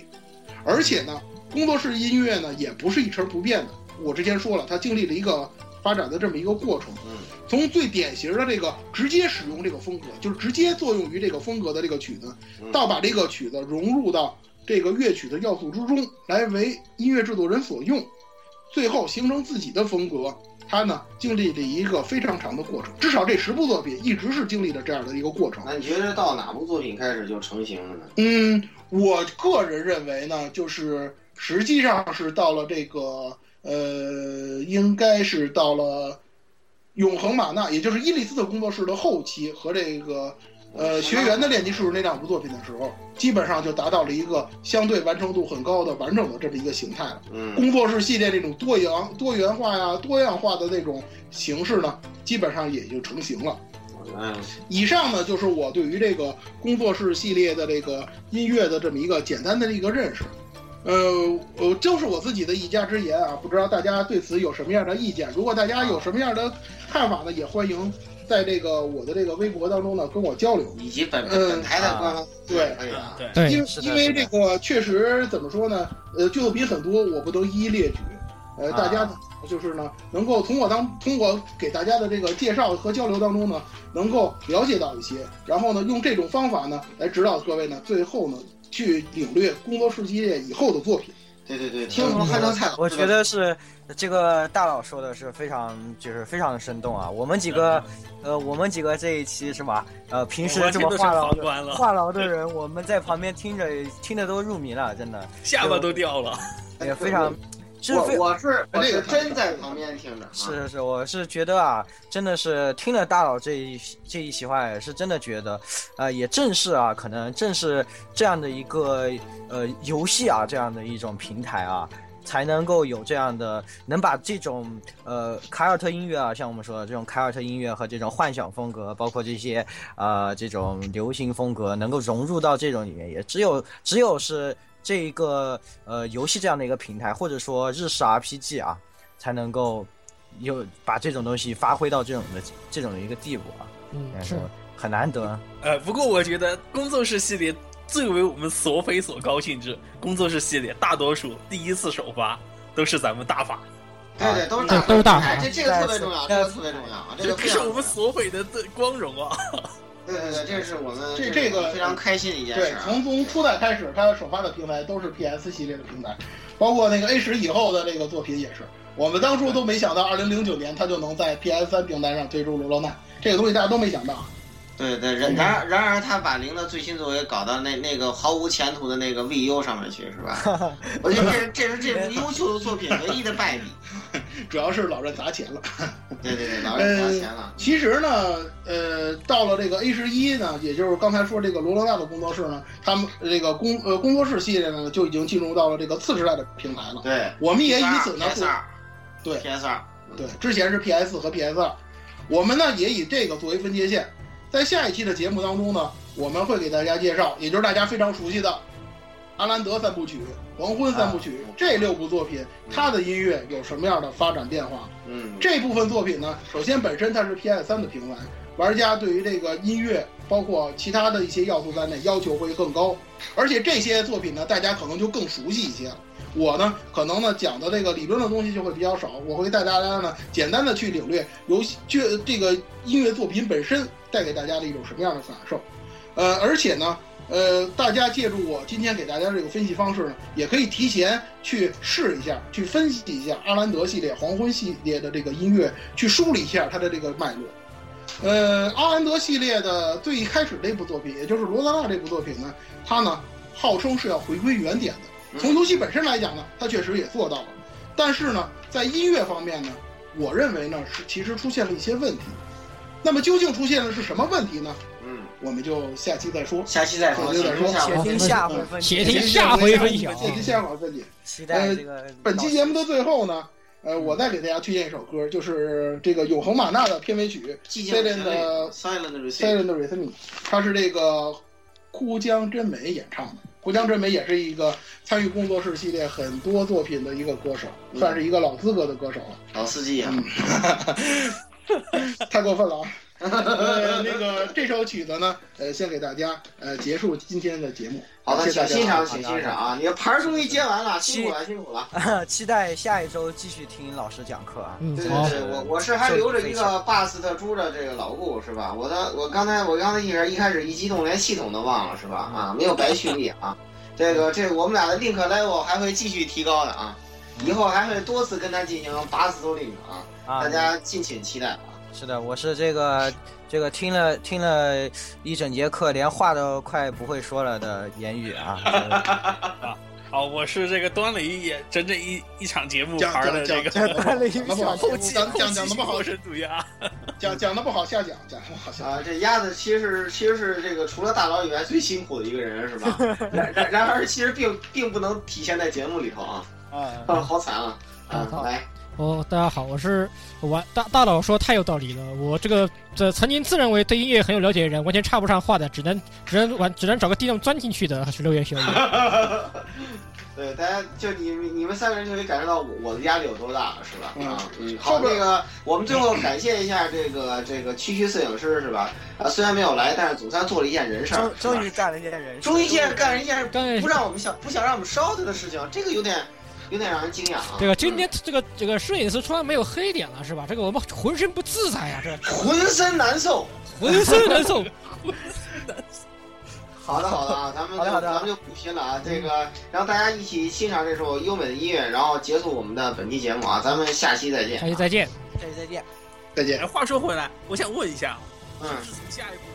而且呢，工作室音乐呢也不是一成不变的。我之前说了，它经历了一个发展的这么一个过程。
嗯，
从最典型的这个直接使用这个风格，就是直接作用于这个风格的这个曲子，
嗯
到把这个曲子融入到这个乐曲的要素之中，来为音乐制作人所用，最后形成自己的风格。他呢经历了一个非常长的过程，至少这十部作品一直是经历了这样的一个过程。
那你觉得到哪部作品开始就成型了呢？
嗯，我个人认为呢，就是实际上是到了这个呃，应该是到了永恒玛纳，也就是伊利斯特工作室的后期和这个呃学员的炼金术那两部作品的时候，基本上就达到了一个相对完成度很高的完整的这么一个形态了。
嗯，
工作室系列这种多元多元化呀、多样化的那种形式呢，基本上也就成型了。
原来如此。
以上呢，就是我对于这个工作室系列的这个音乐的这么一个简单的一个认识。呃，呃，就是我自己的一家之言啊，不知道大家对此有什么样的意见？如果大家有什么样的看法呢，也欢迎在这个我的这个微博当中呢跟我交流。
以及本
嗯
本台的官方
对
可以啊。
对，
对
因为因为这个确实怎么说呢？呃，剧作品很多，我不能一一列举。呃，大家呢就是呢，能够从我当通过给大家的这个介绍和交流当中呢，能够了解到一些，然后呢，用这种方法呢来指导各位呢，最后呢去领略工作室系列以后的作品。
对对对，听什么汉朝菜，
我觉得是这个大佬说的是非常就是非常的生动啊。我们几个，呃，我们几个这一期是吧？呃，平时这么话痨的，话痨的人，我们在旁边听着听着都入迷了，真的
下巴都掉了。
也非常是
我我是我
这个
是真在旁边听着啊。
是是是，我是觉得啊，真的是听了大佬这一这一席话，也是真的觉得，呃，也正是啊，可能正是这样的一个呃游戏啊，这样的一种平台啊，才能够有这样的，能把这种呃凯尔特音乐啊，像我们说的这种凯尔特音乐和这种幻想风格，包括这些呃这种流行风格，能够融入到这种里面，也只有只有是这一个呃游戏这样的一个平台，或者说日式 RPG 啊，才能够有把这种东西发挥到这种的这种的一个地步啊，
嗯
但
是
很难得。
呃，不过我觉得工作室系列最为我们索匪所高兴之，工作室系列大多数第一次首发都是咱们大法，
对对，都是大
对都是大
哎，这这个特别重要，这个特别重要啊，这
这
个
是我们索菲的最光荣啊！
对对对，这是我们
这这个
非常开心的一件
对
事，啊。
从从初代开始，它首发的平台都是 PS 系列的平台，包括那个 A 十以后的这个作品也是。我们当初都没想到，二零零九年它就能在 PS 三平台上推出《罗罗奈》这个东西，大家都没想到。
对对，然然而然而他把零的最新作为搞到那那个毫无前途的那个 VU 上面去，是吧？*laughs* 我觉得这这是这部优秀的作品唯一的败笔。*laughs*
主要是老任砸钱了。
对对对，老任砸钱了。
其实呢，呃，到了这个 A 十一呢，也就是刚才说这个罗罗纳的工作室呢，他们这个工呃工作室系列呢，就已经进入到了这个次时代的平台了。
对，
我们也以此呢对
PS 二，
对，之前是 PS 和 PS 二，我们呢也以这个作为分界线，在下一期的节目当中呢，我们会给大家介绍，也就是大家非常熟悉的《阿兰德三部曲》《黄昏三部曲》这六部作品，它的音乐有什么样的发展变化？
嗯，
这部分作品呢，首先本身它是 PS 三的平台，玩家对于这个音乐，包括其他的一些要素在内，要求会更高。而且这些作品呢，大家可能就更熟悉一些了。我呢，可能呢讲的这个理论的东西就会比较少，我会带大家呢简单的去领略游戏这这个音乐作品本身带给大家的一种什么样的感受。呃，而且呢，呃，大家借助我今天给大家这个分析方式呢，也可以提前去试一下，去分析一下阿兰德系列、黄昏系列的这个音乐，去梳理一下它的这个脉络。呃，阿兰德系列的最一开始这部作品，也就是罗德纳这部作品呢，它呢号称是要回归原点的。从游戏本身来讲呢，它确实也做到了，但是呢，在音乐方面呢，我认为呢是其实出现了一些问题。那么究竟出现的是什么问题呢？
嗯，
我们就下期再说。
下期再说，
下期再说
下回
且听下回分解
且
解。
听下回分晓。
下期下回分解。
期待这个
本期节目的最后呢，呃，我再给大家推荐一首歌，就是这个永恒玛纳的片尾曲 Silent，Silent《Rhythm》，它是这个枯江真美演唱的。枯江真美也是一个参与工作室系列很多作品的一个歌手，
嗯
算是一个老资格的歌手了。
老司机啊，*laughs*
太过分了啊！*laughs* 呃，那个这首曲子呢，呃，先给大家呃结束今天的节目。
好的，
谢谢
欣赏，请欣赏啊！你的牌终于接完了，辛苦了，辛苦了。*laughs*
期待下一周继续听老师讲课啊。
嗯
对对对，我我是还留着一个 bus 特猪的这个老顾是吧？我的我刚才我刚才一开始一开始一激动连系统都忘了是吧？啊，没有白蓄力啊。这个这我们俩的 link level 还会继续提高的啊，以后还会多次跟他进行巴斯头 link 啊，
啊
大家敬请期待啊。
是的，我是这个这个听了听了一整节课，连话都快不会说了的言语啊。*laughs*
好，我是这个端了一眼整整一一场节目
讲
牌的这个
讲
讲了一
后期
讲讲讲的不好
过，程主义啊，
讲讲的不好下讲，讲的不好下。
啊，这鸭子其实是其实是这个除了大佬以外最辛苦的一个人是吧？然然然而其实并并不能体现在节目里头啊，
啊，
啊，好惨啊！啊，来，
哦，大家好，我是我大大佬说太有道理了，我这个这曾经自认为对音乐很有了解的人，完全插不上话的，只能只能玩只能找个地洞钻进去的十六月小野。*laughs*
对，大家就你你们三个人就可以感受到我我的压力有多大了，是吧？
嗯
啊，嗯，好，那个我们最后感谢一下这个这个区区摄影师是吧？啊，虽然没有来，但是总算做了一件人事儿
终，终于干了一件人事，
终于现在干了一件不让我们想不想让我们烧他的事情，这个有点有点让人惊讶啊。
这个今天这个这个摄影师突然没有黑点了是吧？这个我们浑身不自在呀、这 *laughs*
浑身难受。
浑身难受。*laughs*
好的，好的啊，咱们就
好的好的
咱们就补拼了啊，这个让大家一起欣赏这首优美的音乐，然后结束我们的本期节目啊，咱们下期再见。
下期再见。
下期再见。
再见
哎，。话说回来，我想问一下，
嗯
下一步